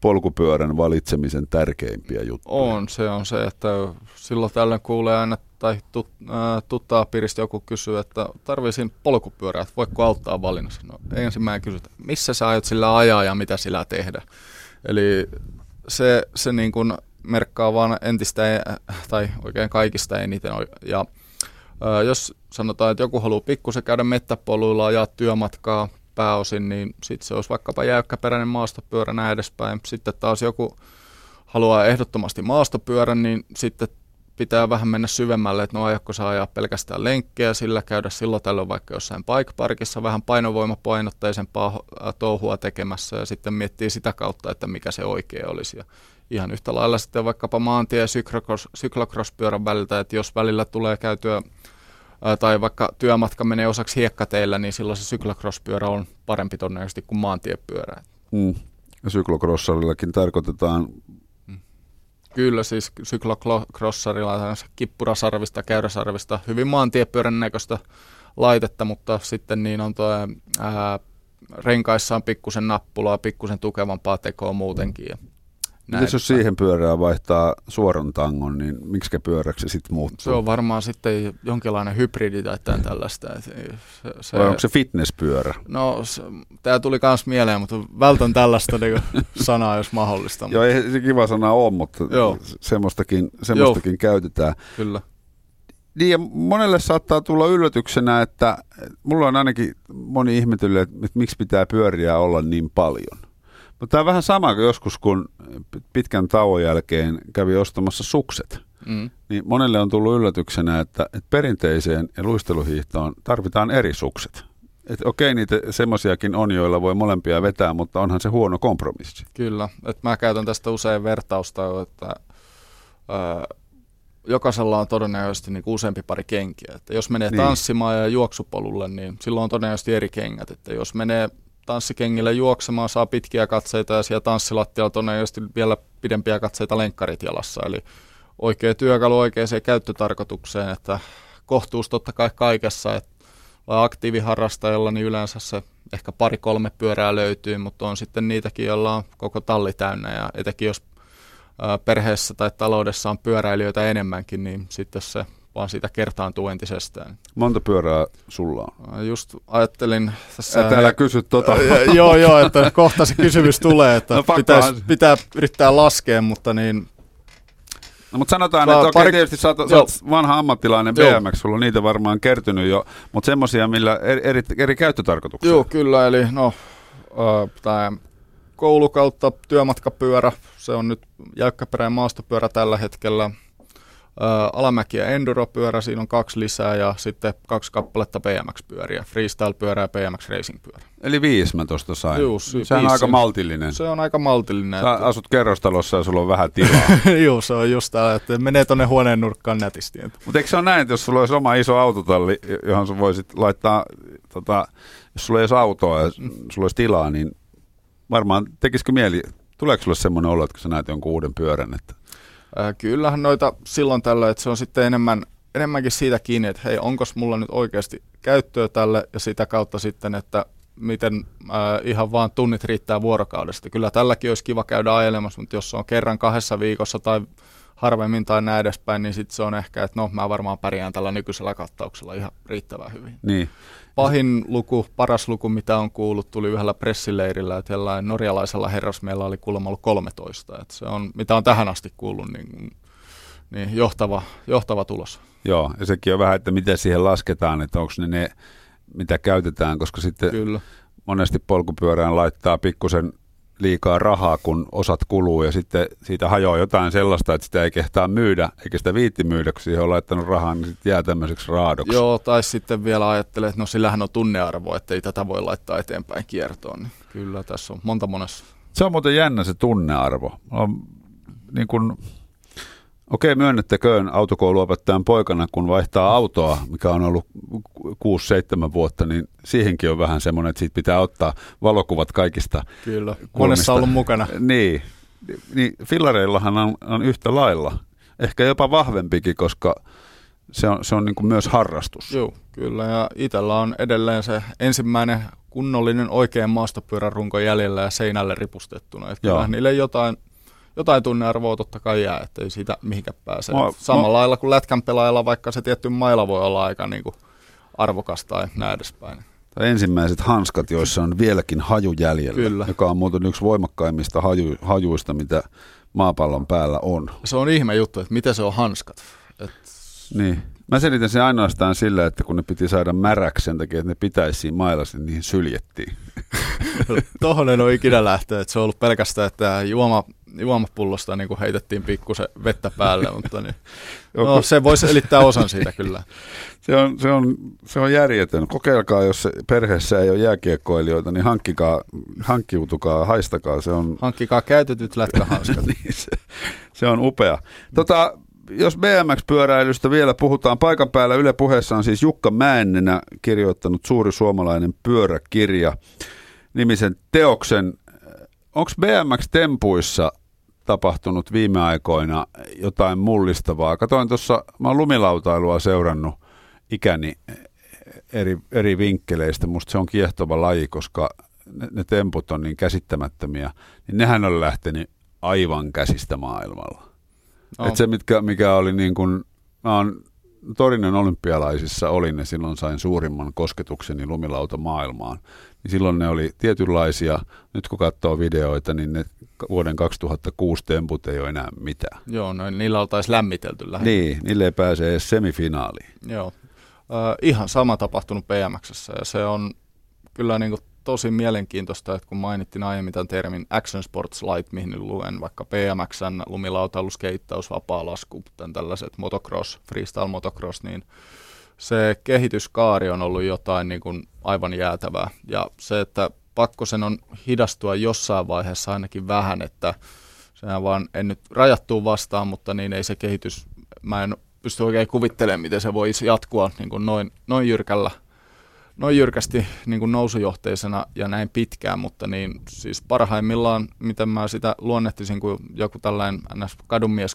C: polkupyörän valitsemisen tärkeimpiä juttuja?
D: On, se on se, että silloin tällöin kuulee aina, tai tut, äh, tuttaa piiristä joku kysyy, että tarvisin polkupyörää, että voiko auttaa valinnassa. No ensimmäinen kysytä, missä sä aiot sillä ajaa ja mitä sillä tehdä? Eli se, se niin kuin merkkaa vaan entistä, tai oikein kaikista eniten. Ja jos sanotaan, että joku haluaa pikkusen käydä mettäpoluilla ja työmatkaa pääosin, niin sitten se olisi vaikkapa jäykkäperäinen maastopyörä näin edespäin. Sitten taas joku haluaa ehdottomasti maastopyörän, niin sitten pitää vähän mennä syvemmälle, että no aiotko saa ajaa pelkästään lenkkejä, sillä käydä silloin tällöin vaikka jossain bike parkissa vähän painovoimapainotteisempaa touhua tekemässä ja sitten miettii sitä kautta, että mikä se oikea olisi. Ja ihan yhtä lailla sitten vaikkapa maantie- ja syklokrospyörän väliltä, että jos välillä tulee käytyä tai vaikka työmatka menee osaksi hiekkateillä, niin silloin se syklokrospyörä on parempi todennäköisesti kuin maantiepyörä.
C: Mm. Syklokrossarillakin tarkoitetaan
D: Kyllä, siis syklokrossarilla kippurasarvista, käyräsarvista, hyvin maantiepyörän näköistä laitetta, mutta sitten niin on tuo ää, renkaissa on pikkusen nappulaa, pikkusen tukevampaa tekoa muutenkin. Ja
C: Miten jos siihen pyörää vaihtaa suoran tangon, niin miksi pyöräksi se sitten muuttuu?
D: Se on varmaan sitten jonkinlainen hybridi tai tällaista. Se,
C: se, Vai onko se fitnesspyörä?
D: No, tämä tuli myös mieleen, mutta vältän tällaista niin [laughs] sanaa, jos mahdollista.
C: Joo, ei se kiva sana ole, mutta Joo. semmoistakin, semmoistakin Joo. käytetään.
D: Kyllä.
C: Niin ja monelle saattaa tulla yllätyksenä, että mulla on ainakin moni ihmetellyt, että miksi pitää pyöriä olla niin paljon. Mutta tämä on vähän sama kuin joskus, kun pitkän tauon jälkeen kävi ostamassa sukset. Mm. Niin monelle on tullut yllätyksenä, että, että perinteiseen ja luisteluhiihtoon tarvitaan eri sukset. Et okei, niitä semmoisiakin on, joilla voi molempia vetää, mutta onhan se huono kompromissi.
D: Kyllä, että mä käytän tästä usein vertausta, että ää, jokaisella on todennäköisesti niin useampi pari kenkiä. Että jos menee niin. tanssimaan ja juoksupolulle, niin silloin on todennäköisesti eri kengät. Että jos menee tanssikengille juoksemaan, saa pitkiä katseita ja siellä tanssilattialla todennäköisesti vielä pidempiä katseita lenkkarit jalassa. Eli oikea työkalu oikeaan käyttötarkoitukseen, että kohtuus totta kai kaikessa, että aktiiviharrastajalla, niin yleensä se ehkä pari-kolme pyörää löytyy, mutta on sitten niitäkin, joilla on koko talli täynnä ja etenkin jos perheessä tai taloudessa on pyöräilijöitä enemmänkin, niin sitten se vaan siitä kertaantuu entisestään.
C: Monta pyörää sulla
D: on? Just ajattelin
C: tässä... Että älä kysy tota. [laughs]
D: joo, joo, että kohta se kysymys tulee, että no, pitäisi, pitää yrittää laskea, mutta niin...
C: No, mutta sanotaan, että pari... okei, tietysti sä oot, sä oot vanha ammattilainen BMX, sulla on niitä varmaan kertynyt jo, mutta semmoisia, millä eri, eri, eri käyttötarkoituksia.
D: Joo, kyllä, eli no, äh, tämä koulu kautta työmatkapyörä, se on nyt jäykkäperäinen maastopyörä tällä hetkellä, alamäki- ja enduropyörä, siinä on kaksi lisää ja sitten kaksi kappaletta BMX-pyöriä, freestyle-pyörä ja BMX Racing-pyörä.
C: Eli viisi mä tuosta sain. Juu, se viisi. on aika maltillinen.
D: Se on aika maltillinen.
C: Sä että... asut kerrostalossa ja sulla on vähän tilaa. [laughs]
D: Joo, se on just tämä, että menee tuonne huoneen nurkkaan nätisti.
C: Mutta eikö se ole näin, että jos sulla olisi oma iso autotalli, johon sä voisit laittaa, tota, jos sulla ei olisi autoa ja sulla olisi tilaa, niin varmaan tekisikö mieli, tuleeko sulle semmoinen olo, että kun sä näet jonkun uuden pyörän, että
D: kyllähän noita silloin tällöin, että se on sitten enemmän, enemmänkin siitä kiinni, että hei, onko mulla nyt oikeasti käyttöä tälle ja sitä kautta sitten, että miten äh, ihan vaan tunnit riittää vuorokaudesta. Kyllä tälläkin olisi kiva käydä ajelemassa, mutta jos se on kerran kahdessa viikossa tai harvemmin tai näin edespäin, niin sitten se on ehkä, että no mä varmaan pärjään tällä nykyisellä kattauksella ihan riittävän hyvin.
C: Niin.
D: Pahin luku, paras luku, mitä on kuullut, tuli yhdellä pressileirillä, että jollain norjalaisella herrasmiellä oli kuulemma ollut 13. Että se on, mitä on tähän asti kuullut, niin, niin johtava, johtava tulos.
C: Joo, ja sekin on vähän, että miten siihen lasketaan, että onko ne ne, mitä käytetään, koska sitten Kyllä. monesti polkupyörään laittaa pikkusen liikaa rahaa, kun osat kuluu ja sitten siitä hajoaa jotain sellaista, että sitä ei kehtaa myydä, eikä sitä viitti myydä, kun siihen on laittanut rahaa, niin sitten jää tämmöiseksi raadoksi.
D: Joo, tai sitten vielä ajattelee, että no sillähän on tunnearvo, että ei tätä voi laittaa eteenpäin kiertoon. Niin kyllä tässä on monta monessa.
C: Se on muuten jännä se tunnearvo. On, niin kun Okei, myönnettäköön autokouluopettajan poikana, kun vaihtaa autoa, mikä on ollut 6-7 vuotta, niin siihenkin on vähän semmoinen, että siitä pitää ottaa valokuvat kaikista
D: Kyllä, monessa ollut mukana.
C: Niin, niin fillareillahan on, on yhtä lailla, ehkä jopa vahvempikin, koska se on, se on niin kuin myös harrastus.
D: Joo, kyllä, ja itsellä on edelleen se ensimmäinen kunnollinen oikean maastopyörän runko jäljellä ja seinälle ripustettuna. Että niille jotain jotain tunnearvoa totta kai jää, ettei siitä mihinkään pääse. Mä, Samalla mä... lailla kuin lätkän pelaajalla, vaikka se tietty maila voi olla aika niin kuin arvokas tai näin edespäin.
C: Tai ensimmäiset hanskat, joissa on vieläkin haju jäljellä, Kyllä. joka on muuten yksi voimakkaimmista haju, hajuista, mitä maapallon päällä on.
D: Se on ihme juttu, että miten se on hanskat. Et...
C: Niin. Mä selitän sen ainoastaan sillä, että kun ne piti saada märäksi sen takia, että ne pitäisi siinä mailassa, niin niihin syljettiin. [laughs]
D: Tohon en ole ikinä lähtenyt, että se on ollut pelkästään, että juoma, juomapullosta niin kuin heitettiin pikkusen vettä päälle, mutta niin, [laughs] no, se voisi selittää osan siitä kyllä. [laughs]
C: Se on, se, on, se on järjetön. Kokeilkaa, jos perheessä ei ole jääkiekkoilijoita, niin hankkikaa, hankkiutukaa, haistakaa. Se on...
D: Hankkikaa käytetyt lätkähanskat. [laughs]
C: niin, se, se on upea. Tota, jos BMX-pyöräilystä vielä puhutaan, paikan päällä Yle puheessa on siis Jukka Mäennenä kirjoittanut suuri suomalainen pyöräkirja nimisen teoksen. Onko BMX-tempuissa tapahtunut viime aikoina jotain mullistavaa? Katoin tuossa, mä oon lumilautailua seurannut ikäni eri, eri vinkkeleistä. Musta se on kiehtova laji, koska ne, ne temput on niin käsittämättömiä. Niin nehän on lähtenyt aivan käsistä maailmalla. Oh. Et se, mitkä, mikä oli niin kuin, mä oon Torinen olympialaisissa olin ja silloin sain suurimman kosketukseni lumilauta maailmaan. Niin silloin ne oli tietynlaisia, nyt kun katsoo videoita, niin ne vuoden 2006 temput ei ole enää mitään.
D: Joo, no, niillä oltaisiin lämmitelty lähinnä.
C: Niin, niille ei pääse edes semifinaaliin.
D: Joo, äh, ihan sama tapahtunut PMXssä ja se on kyllä niin kuin tosi mielenkiintoista, että kun mainittiin aiemmin tämän termin Action Sports Light, mihin luen vaikka BMXn, lumilautailu, skeittaus, vapaa-lasku, tällaiset motocross, freestyle motocross, niin se kehityskaari on ollut jotain niin kuin aivan jäätävää. Ja se, että pakko sen on hidastua jossain vaiheessa ainakin vähän, että sehän vaan en nyt rajattuu vastaan, mutta niin ei se kehitys, mä en pysty oikein kuvittelemaan, miten se voisi jatkua niin kuin noin, noin jyrkällä noin jyrkästi niin kuin nousujohteisena ja näin pitkään, mutta niin siis parhaimmillaan, miten mä sitä luonnehtisin, kun joku tällainen ns.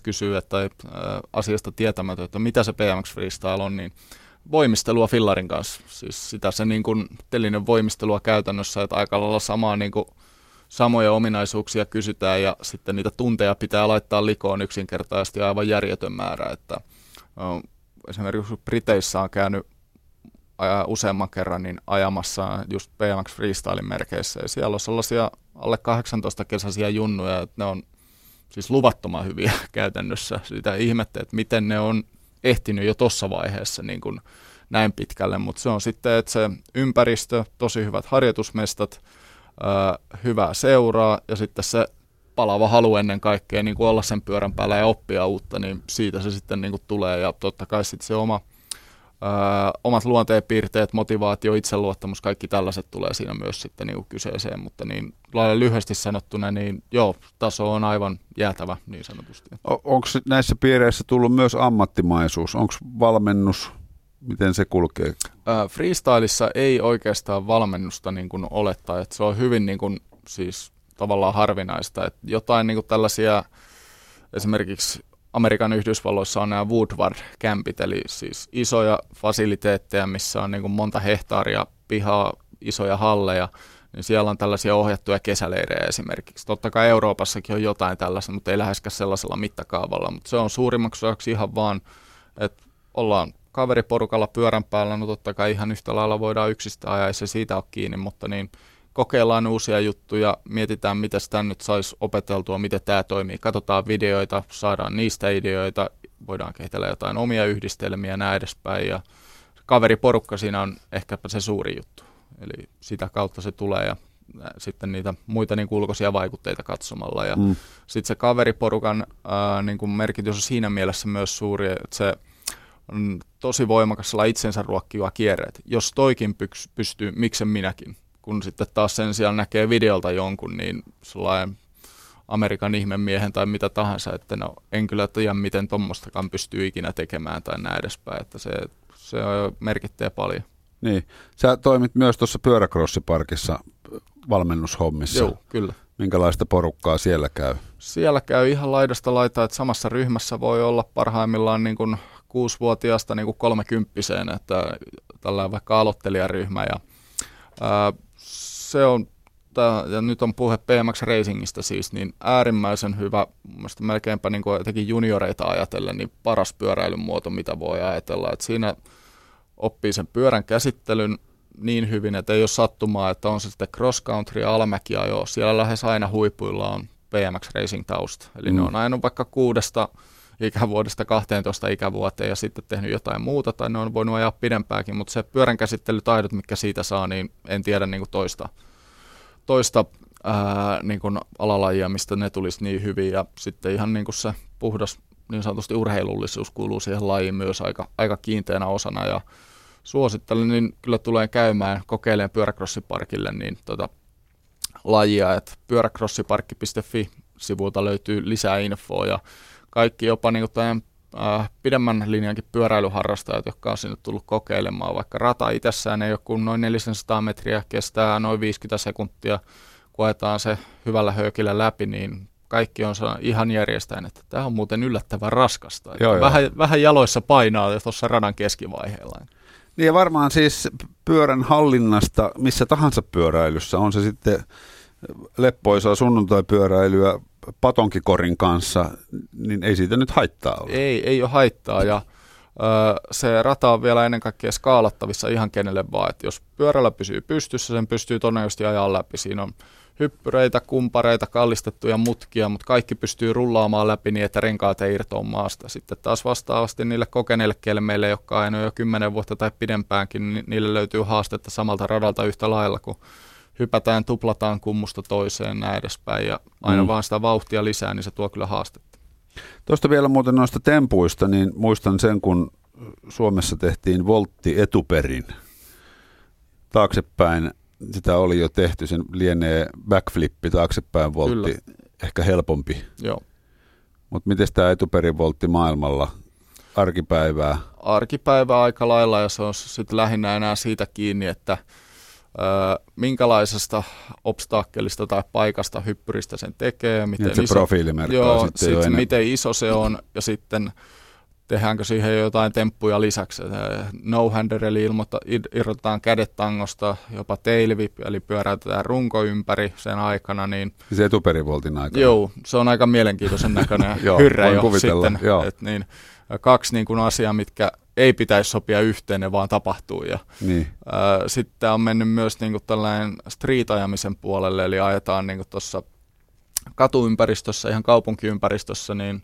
D: kysyy että, tai ä, asiasta tietämätön, että mitä se BMX Freestyle on, niin voimistelua fillarin kanssa. Siis sitä se niin kuin telinen voimistelua käytännössä, että aika lailla samaa niin kuin samoja ominaisuuksia kysytään ja sitten niitä tunteja pitää laittaa likoon yksinkertaisesti aivan järjetön määrä. Että, esimerkiksi Briteissä on käynyt useamman kerran niin ajamassa just BMX Freestyle merkeissä ja siellä on sellaisia alle 18 kesäisiä junnuja, että ne on siis luvattoman hyviä [laughs] käytännössä. Sitä ihmettä, että miten ne on ehtinyt jo tuossa vaiheessa niin kuin näin pitkälle, mutta se on sitten, että se ympäristö, tosi hyvät harjoitusmestat, hyvää seuraa ja sitten se palava halu ennen kaikkea niin kuin olla sen pyörän päällä ja oppia uutta, niin siitä se sitten niin kuin tulee ja totta kai sitten se oma, ää, omat luonteenpiirteet, motivaatio, itseluottamus, kaikki tällaiset tulee siinä myös sitten niin kyseeseen, mutta niin lailla lyhyesti sanottuna, niin joo, taso on aivan jäätävä niin sanotusti.
C: Onko näissä piireissä tullut myös ammattimaisuus? Onko valmennus Miten se kulkee?
D: Äh, freestylissa ei oikeastaan valmennusta niin kuin olettaa, että se on hyvin niin kuin, siis tavallaan harvinaista. Että jotain niin kuin tällaisia, esimerkiksi Amerikan Yhdysvalloissa on nämä Woodward-kämpit, eli siis isoja fasiliteetteja, missä on niin kuin monta hehtaaria pihaa, isoja halleja, niin siellä on tällaisia ohjattuja kesäleirejä esimerkiksi. Totta kai Euroopassakin on jotain tällaista, mutta ei läheskään sellaisella mittakaavalla, mutta se on suurimmaksi osaksi ihan vaan, että ollaan kaveriporukalla pyörän päällä, no totta kai ihan yhtä lailla voidaan yksistä ajaa, ei se siitä ole kiinni, mutta niin kokeillaan uusia juttuja, mietitään, miten sitä nyt saisi opeteltua, miten tämä toimii. Katsotaan videoita, saadaan niistä ideoita, voidaan kehitellä jotain omia yhdistelmiä ja näin edespäin. Ja kaveriporukka siinä on ehkäpä se suuri juttu. Eli sitä kautta se tulee ja sitten niitä muita niin ulkoisia vaikutteita katsomalla. Ja mm. sitten se kaveriporukan ää, niin kuin merkitys on siinä mielessä myös suuri, että se – on tosi voimakas itsensä ruokkiva kierre, että jos toikin pystyy, miksen minäkin. Kun sitten taas sen sijaan näkee videolta jonkun, niin sellainen Amerikan ihmemiehen tai mitä tahansa, että no en kyllä tiedä, miten tuommoistakaan pystyy ikinä tekemään tai näin edespäin, että se, se merkittää paljon.
C: Niin, sä toimit myös tuossa pyöräkrossiparkissa valmennushommissa.
D: Joo, kyllä.
C: Minkälaista porukkaa siellä käy?
D: Siellä käy ihan laidasta laitaa, että samassa ryhmässä voi olla parhaimmillaan niin kuin kuusivuotiaasta niin kuin kolmekymppiseen, että tällä vaikka aloittelijaryhmä ja ää, se on tää, ja nyt on puhe BMX Racingista siis, niin äärimmäisen hyvä, mielestäni melkeinpä niin kuin jotenkin junioreita ajatellen, niin paras pyöräilyn muoto, mitä voi ajatella. että siinä oppii sen pyörän käsittelyn niin hyvin, että ei ole sattumaa, että on se sitten cross country ja alamäkiajo. Siellä lähes aina huipuilla on BMX Racing tausta. Eli mm. ne on aina vaikka kuudesta ikävuodesta 12 ikävuoteen ja sitten tehnyt jotain muuta, tai ne on voinut ajaa pidempääkin, mutta se pyörän käsittelytaidot, mikä siitä saa, niin en tiedä niin kuin toista, toista ää, niin kuin alalajia, mistä ne tulisi niin hyvin, ja sitten ihan niin kuin se puhdas niin sanotusti urheilullisuus kuuluu siihen lajiin myös aika, aika kiinteänä osana, ja suosittelen, niin kyllä tulee käymään, kokeilemaan pyöräkrossiparkille, niin tota, lajia, että pyöräkrossiparkki.fi sivulta löytyy lisää infoa. Ja kaikki jopa niin kuin tämän, äh, pidemmän linjankin pyöräilyharrastajat, jotka on sinne tullut kokeilemaan, vaikka rata itsessään ei ole kuin noin 400 metriä, kestää noin 50 sekuntia, kun ajetaan se hyvällä höykillä läpi, niin kaikki on ihan järjestäen, että tämä on muuten yllättävän raskasta. Joo, vähän, joo. vähän jaloissa painaa tuossa radan keskivaiheella.
C: Niin ja varmaan siis pyörän hallinnasta missä tahansa pyöräilyssä, on se sitten leppoisaa sunnuntai-pyöräilyä patonkikorin kanssa, niin ei siitä nyt haittaa ole.
D: Ei, ei ole haittaa ja se rata on vielä ennen kaikkea skaalattavissa ihan kenelle vaan, että jos pyörällä pysyy pystyssä, sen pystyy todennäköisesti ajaa läpi. Siinä on hyppyreitä, kumpareita, kallistettuja mutkia, mutta kaikki pystyy rullaamaan läpi niin, että renkaat ei irtoa maasta. Sitten taas vastaavasti niille kokeneille kelmeille, jotka on jo kymmenen vuotta tai pidempäänkin, niin niille löytyy haastetta samalta radalta yhtä lailla kuin hypätään, tuplataan kummusta toiseen näin edespäin ja aina mm. vaan sitä vauhtia lisää, niin se tuo kyllä haastetta.
C: Tuosta vielä muuten noista tempuista, niin muistan sen, kun Suomessa tehtiin voltti etuperin. Taaksepäin sitä oli jo tehty, sen lienee backflippi, taaksepäin voltti, Kyllä. ehkä helpompi.
D: Joo.
C: Mutta miten tämä etuperin voltti maailmalla arkipäivää?
D: Arkipäivää aika lailla ja se on sitten lähinnä enää siitä kiinni, että – minkälaisesta obstakkelista tai paikasta hyppyristä sen tekee.
C: Miten se iso,
D: joo, sitten sit miten iso se on ja sitten tehdäänkö siihen jotain temppuja lisäksi. No-hander eli ilmoittaa, irrotetaan kädet tangosta, jopa tailwhip, eli pyöräytetään runko ympäri sen aikana. Niin,
C: se etuperivoltin aikana.
D: Joo, se on aika mielenkiintoisen näköinen [laughs] hyrrä jo kuvitella. sitten. Joo. Et niin, kaksi niin kuin asiaa, mitkä ei pitäisi sopia yhteen, ne vaan tapahtuu. Ja,
C: niin.
D: ää, sitten on mennyt myös niin kuin tällainen street-ajamisen puolelle, eli ajetaan niin tuossa katuympäristössä, ihan kaupunkiympäristössä, niin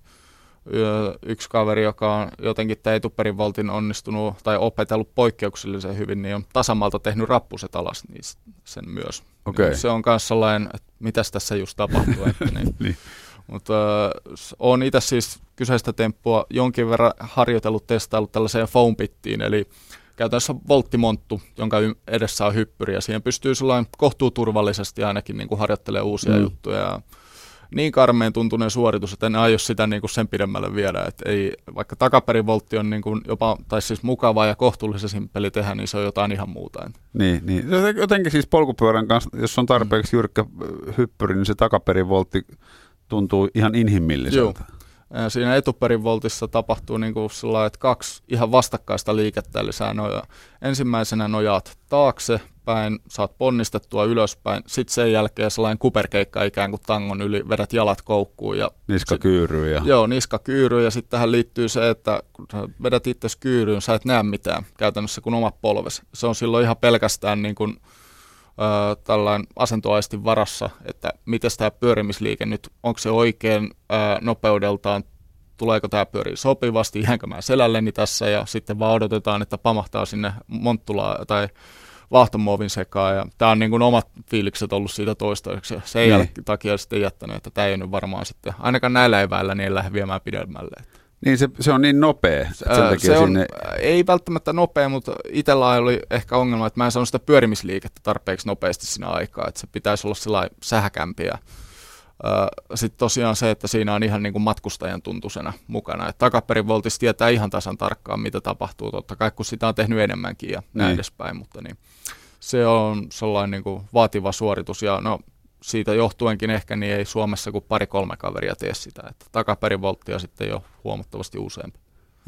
D: yksi kaveri, joka on jotenkin tämä etuperivoltin onnistunut tai opetellut poikkeuksellisen hyvin, niin on tasamalta tehnyt rappuset alas niin sen myös.
C: Okay.
D: Se on myös sellainen, että mitäs tässä just tapahtuu. että [laughs] niin. niin. Mutta äh, olen itse siis kyseistä temppua jonkin verran harjoitellut, testaillut tällaiseen foam pittiin, eli käytännössä volttimonttu, jonka edessä on hyppyri, ja siihen pystyy sellainen kohtuuturvallisesti ainakin niin kuin harjoittelemaan uusia mm. juttuja. Ja niin karmeen tuntuneen suoritus, että en aio sitä niin kuin sen pidemmälle viedä. Että ei, vaikka takaperivoltti on niin kuin jopa, tai siis mukava ja kohtuullisen peli tehdä, niin se on jotain ihan muuta.
C: Niin, niin. jotenkin siis polkupyörän kanssa, jos on tarpeeksi jyrkkä hyppyri, niin se takaperivoltti tuntuu ihan inhimilliseltä. Joo.
D: Siinä etuperivoltissa tapahtuu niin kuin että kaksi ihan vastakkaista liikettä, eli sä noja, ensimmäisenä nojaat taakse päin, saat ponnistettua ylöspäin, sitten sen jälkeen sellainen kuperkeikka ikään kuin tangon yli, vedät jalat koukkuun. Ja
C: niska kyyryy. Ja...
D: Joo, niska kyyryy ja sitten tähän liittyy se, että kun sä vedät itse kyyryyn, sä et näe mitään käytännössä kuin oma polves. Se on silloin ihan pelkästään niin kuin, tällainen asentoaistin varassa, että miten tämä pyörimisliike nyt, onko se oikein ää, nopeudeltaan, tuleeko tämä pyöri sopivasti, jäänkö mä selälleni tässä ja sitten vaan odotetaan, että pamahtaa sinne monttulaa tai vaahtomuovin sekaan ja tämä on niin kuin omat fiilikset ollut siitä toistaiseksi ja sen niin. takia sitten jättänyt, että tämä ei nyt varmaan sitten, ainakaan näillä eväillä, niin ei lähde viemään pidemmälle. Että.
C: Niin se, se on niin nopea. Sen
D: se on, sinne... ei välttämättä nopea, mutta itsellä oli ehkä ongelma, että mä en saanut sitä pyörimisliikettä tarpeeksi nopeasti siinä aikaa, että se pitäisi olla sellainen sähäkämpiä. Sitten tosiaan se, että siinä on ihan niin kuin matkustajan tuntusena mukana. Et takaperin voltis tietää ihan tasan tarkkaan, mitä tapahtuu, totta kai kun sitä on tehnyt enemmänkin ja näin niin. edespäin, mutta niin, se on sellainen niin kuin vaativa suoritus. Ja no, siitä johtuenkin ehkä niin ei Suomessa kuin pari-kolme kaveria tee sitä. Että takaperivolttia sitten jo huomattavasti useampi.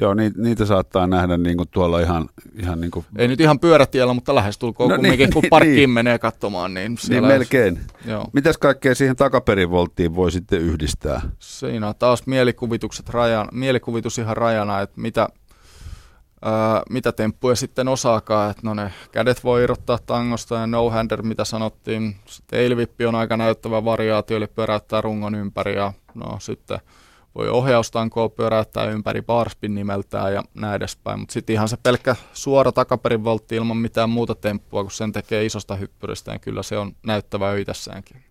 C: Joo, niitä, saattaa nähdä niin kuin tuolla ihan... ihan niin kuin...
D: Ei nyt ihan pyörätiellä, mutta lähestulkoon no, niin, kumminkin, [laughs] niin, kun parkkiin niin, menee katsomaan. Niin,
C: niin melkein. Joo. Mitäs kaikkea siihen takaperivolttiin voi sitten yhdistää?
D: Siinä on taas mielikuvitukset rajana, mielikuvitus ihan rajana, että mitä, ää, mitä temppuja sitten osaakaan. Että no ne kädet voi irrottaa tangosta ja no-hander, mitä sanottiin. Tailvippi on aika näyttävä variaatio, eli pyöräyttää rungon ympäri ja no sitten voi ohjaustankoa pyöräyttää ympäri barspin nimeltään ja näin edespäin. Mutta sitten ihan se pelkkä suora takaperin voltti ilman mitään muuta temppua, kun sen tekee isosta hyppyristä, niin kyllä se on näyttävä itsessäänkin.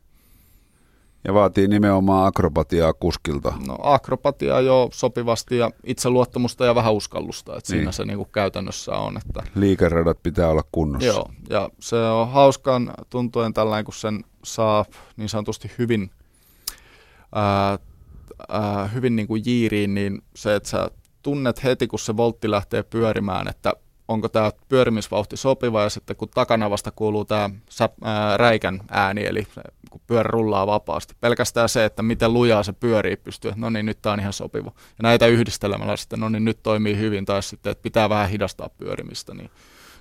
C: Ja vaatii nimenomaan akrobatiaa kuskilta.
D: No akrobatiaa jo sopivasti ja itseluottamusta ja vähän uskallusta, että niin. siinä se niinku käytännössä on. Että...
C: Liikeradat pitää olla kunnossa.
D: Joo, ja se on hauskan tuntuen tällainen, kun sen saa niin sanotusti hyvin, ää, ää, hyvin niin kuin jiiriin, niin se, että sä tunnet heti, kun se voltti lähtee pyörimään, että onko tämä pyörimisvauhti sopiva ja sitten kun takana vasta kuuluu tämä räikän ääni, eli kun pyörä rullaa vapaasti. Pelkästään se, että miten lujaa se pyörii pystyy, no niin nyt tämä on ihan sopiva. Ja näitä yhdistelemällä sitten, no niin nyt toimii hyvin, tai sitten, että pitää vähän hidastaa pyörimistä, niin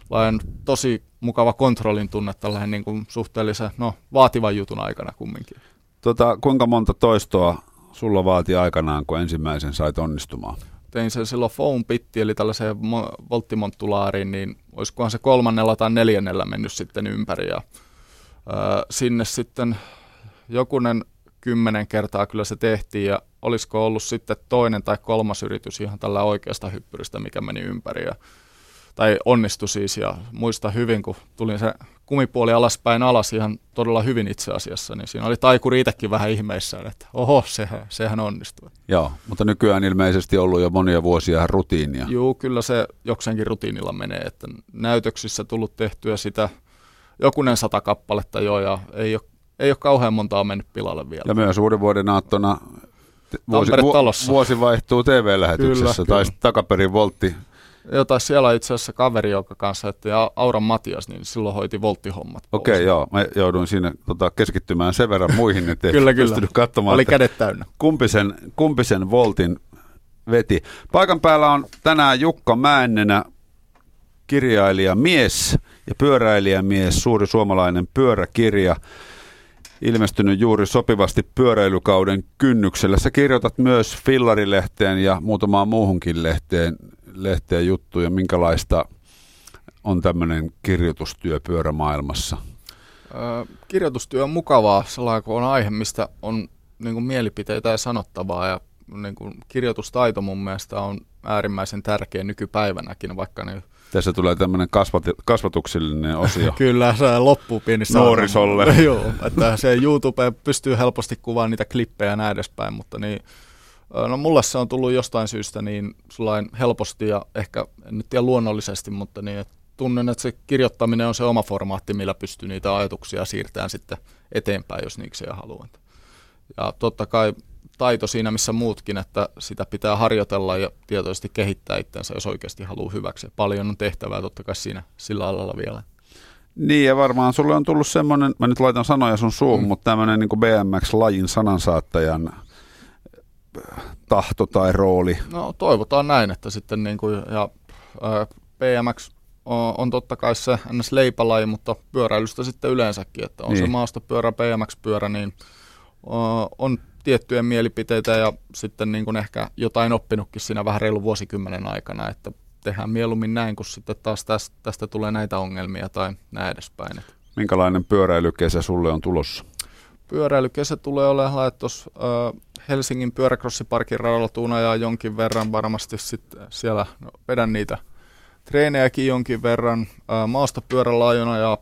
D: lain tosi mukava kontrollin tunne tällainen niin kuin suhteellisen, no vaativan jutun aikana kumminkin.
C: Tota, kuinka monta toistoa sulla vaati aikanaan, kun ensimmäisen sait onnistumaan?
D: Tein sen silloin foam pitti, eli tällaiseen volttimontulaariin, niin olisikohan se kolmannella tai neljännellä mennyt sitten ympäri. Ja, ää, sinne sitten jokunen kymmenen kertaa kyllä se tehtiin, ja olisiko ollut sitten toinen tai kolmas yritys ihan tällä oikeasta hyppyristä, mikä meni ympäri. Ja, tai onnistui siis, ja muista hyvin, kun tulin se kumipuoli alaspäin alas ihan todella hyvin itse asiassa, niin siinä oli taikuri itsekin vähän ihmeissään, että oho, sehän, sehän onnistui.
C: Joo, mutta nykyään ilmeisesti ollut jo monia vuosia rutiinia.
D: Joo, kyllä se jokseenkin rutiinilla menee, että näytöksissä tullut tehtyä sitä jokunen sata kappaletta jo, ja ei ole, ei ole kauhean montaa mennyt pilalle vielä.
C: Ja myös uuden vuoden aattona vuosi, vuosi vaihtuu TV-lähetyksessä, kyllä, tai kyllä. takaperin voltti
D: jotain siellä itse asiassa kaveri, joka kanssa, että ja Auran Matias, niin silloin hoiti volttihommat.
C: Okei, okay, joo. Mä jouduin siinä tota, keskittymään sen verran muihin, että [laughs]
D: kyllä,
C: pystynyt katsomaan,
D: Oli kädet täynnä.
C: Kumpi sen, kumpi sen voltin veti. Paikan päällä on tänään Jukka Mäennenä, kirjailija mies ja pyöräilijämies, suuri suomalainen pyöräkirja, ilmestynyt juuri sopivasti pyöräilykauden kynnyksellä. Sä kirjoitat myös Fillarilehteen ja muutamaan muuhunkin lehteen, lehteen juttuja. Minkälaista on tämmöinen kirjoitustyö pyörämaailmassa?
D: kirjoitustyö on mukavaa, sellainen kun on aihe, mistä on niin kuin mielipiteitä ja sanottavaa ja niin kuin kirjoitustaito mun mielestä on äärimmäisen tärkeä nykypäivänäkin, vaikka ne
C: tässä tulee tämmöinen kasvati, kasvatuksellinen osio. [laughs]
D: Kyllä, se loppuu pienissä
C: Nuorisolle. [laughs]
D: Joo, että se YouTube pystyy helposti kuvaamaan niitä klippejä ja näin edespäin, mutta niin, no mulle se on tullut jostain syystä niin helposti ja ehkä, en nyt tiedä luonnollisesti, mutta niin, että tunnen, että se kirjoittaminen on se oma formaatti, millä pystyy niitä ajatuksia siirtämään sitten eteenpäin, jos niikseen haluaa. Ja totta kai taito siinä, missä muutkin, että sitä pitää harjoitella ja tietoisesti kehittää itsensä, jos oikeasti haluaa hyväksi. Paljon on tehtävää totta kai siinä sillä alalla vielä.
C: Niin ja varmaan sulle on tullut semmoinen, mä nyt laitan sanoja sun suuhun, mm. mutta tämmöinen niin BMX-lajin sanansaattajan tahto tai rooli.
D: No toivotaan näin, että sitten niin kuin, ja BMX on, totta kai se ns. leipälaji, mutta pyöräilystä sitten yleensäkin, että on niin. se maastopyörä, BMX-pyörä, niin on tiettyjä mielipiteitä ja sitten niin kuin ehkä jotain oppinutkin siinä vähän reilun vuosikymmenen aikana, että tehdään mieluummin näin, kun sitten taas tästä, tästä tulee näitä ongelmia tai näin edespäin.
C: Minkälainen pyöräilykesä sulle on tulossa?
D: Pyöräilykesä tulee olemaan tuossa Helsingin pyöräkrossiparkin radalla tuuna ja jonkin verran varmasti sitten siellä no, vedän niitä treenejäkin jonkin verran äh, maastopyörälaajona ja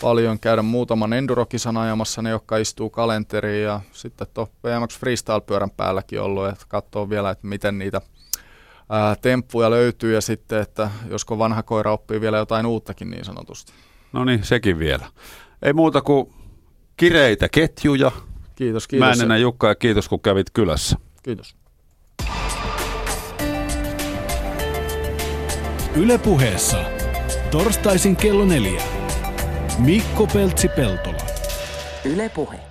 D: paljon käydä muutaman endurokisan ajamassa, ne jotka istuu kalenteriin ja sitten tuo BMX Freestyle-pyörän päälläkin ollut, että katsoo vielä, että miten niitä ää, temppuja löytyy ja sitten, että josko vanha koira oppii vielä jotain uuttakin niin sanotusti.
C: No niin, sekin vielä. Ei muuta kuin kireitä ketjuja.
D: Kiitos, kiitos.
C: Mä Jukka ja kiitos kun kävit kylässä.
D: Kiitos.
A: Ylepuheessa torstaisin kello neljä. Mikko Peltsi-Peltola. Yle Puhe.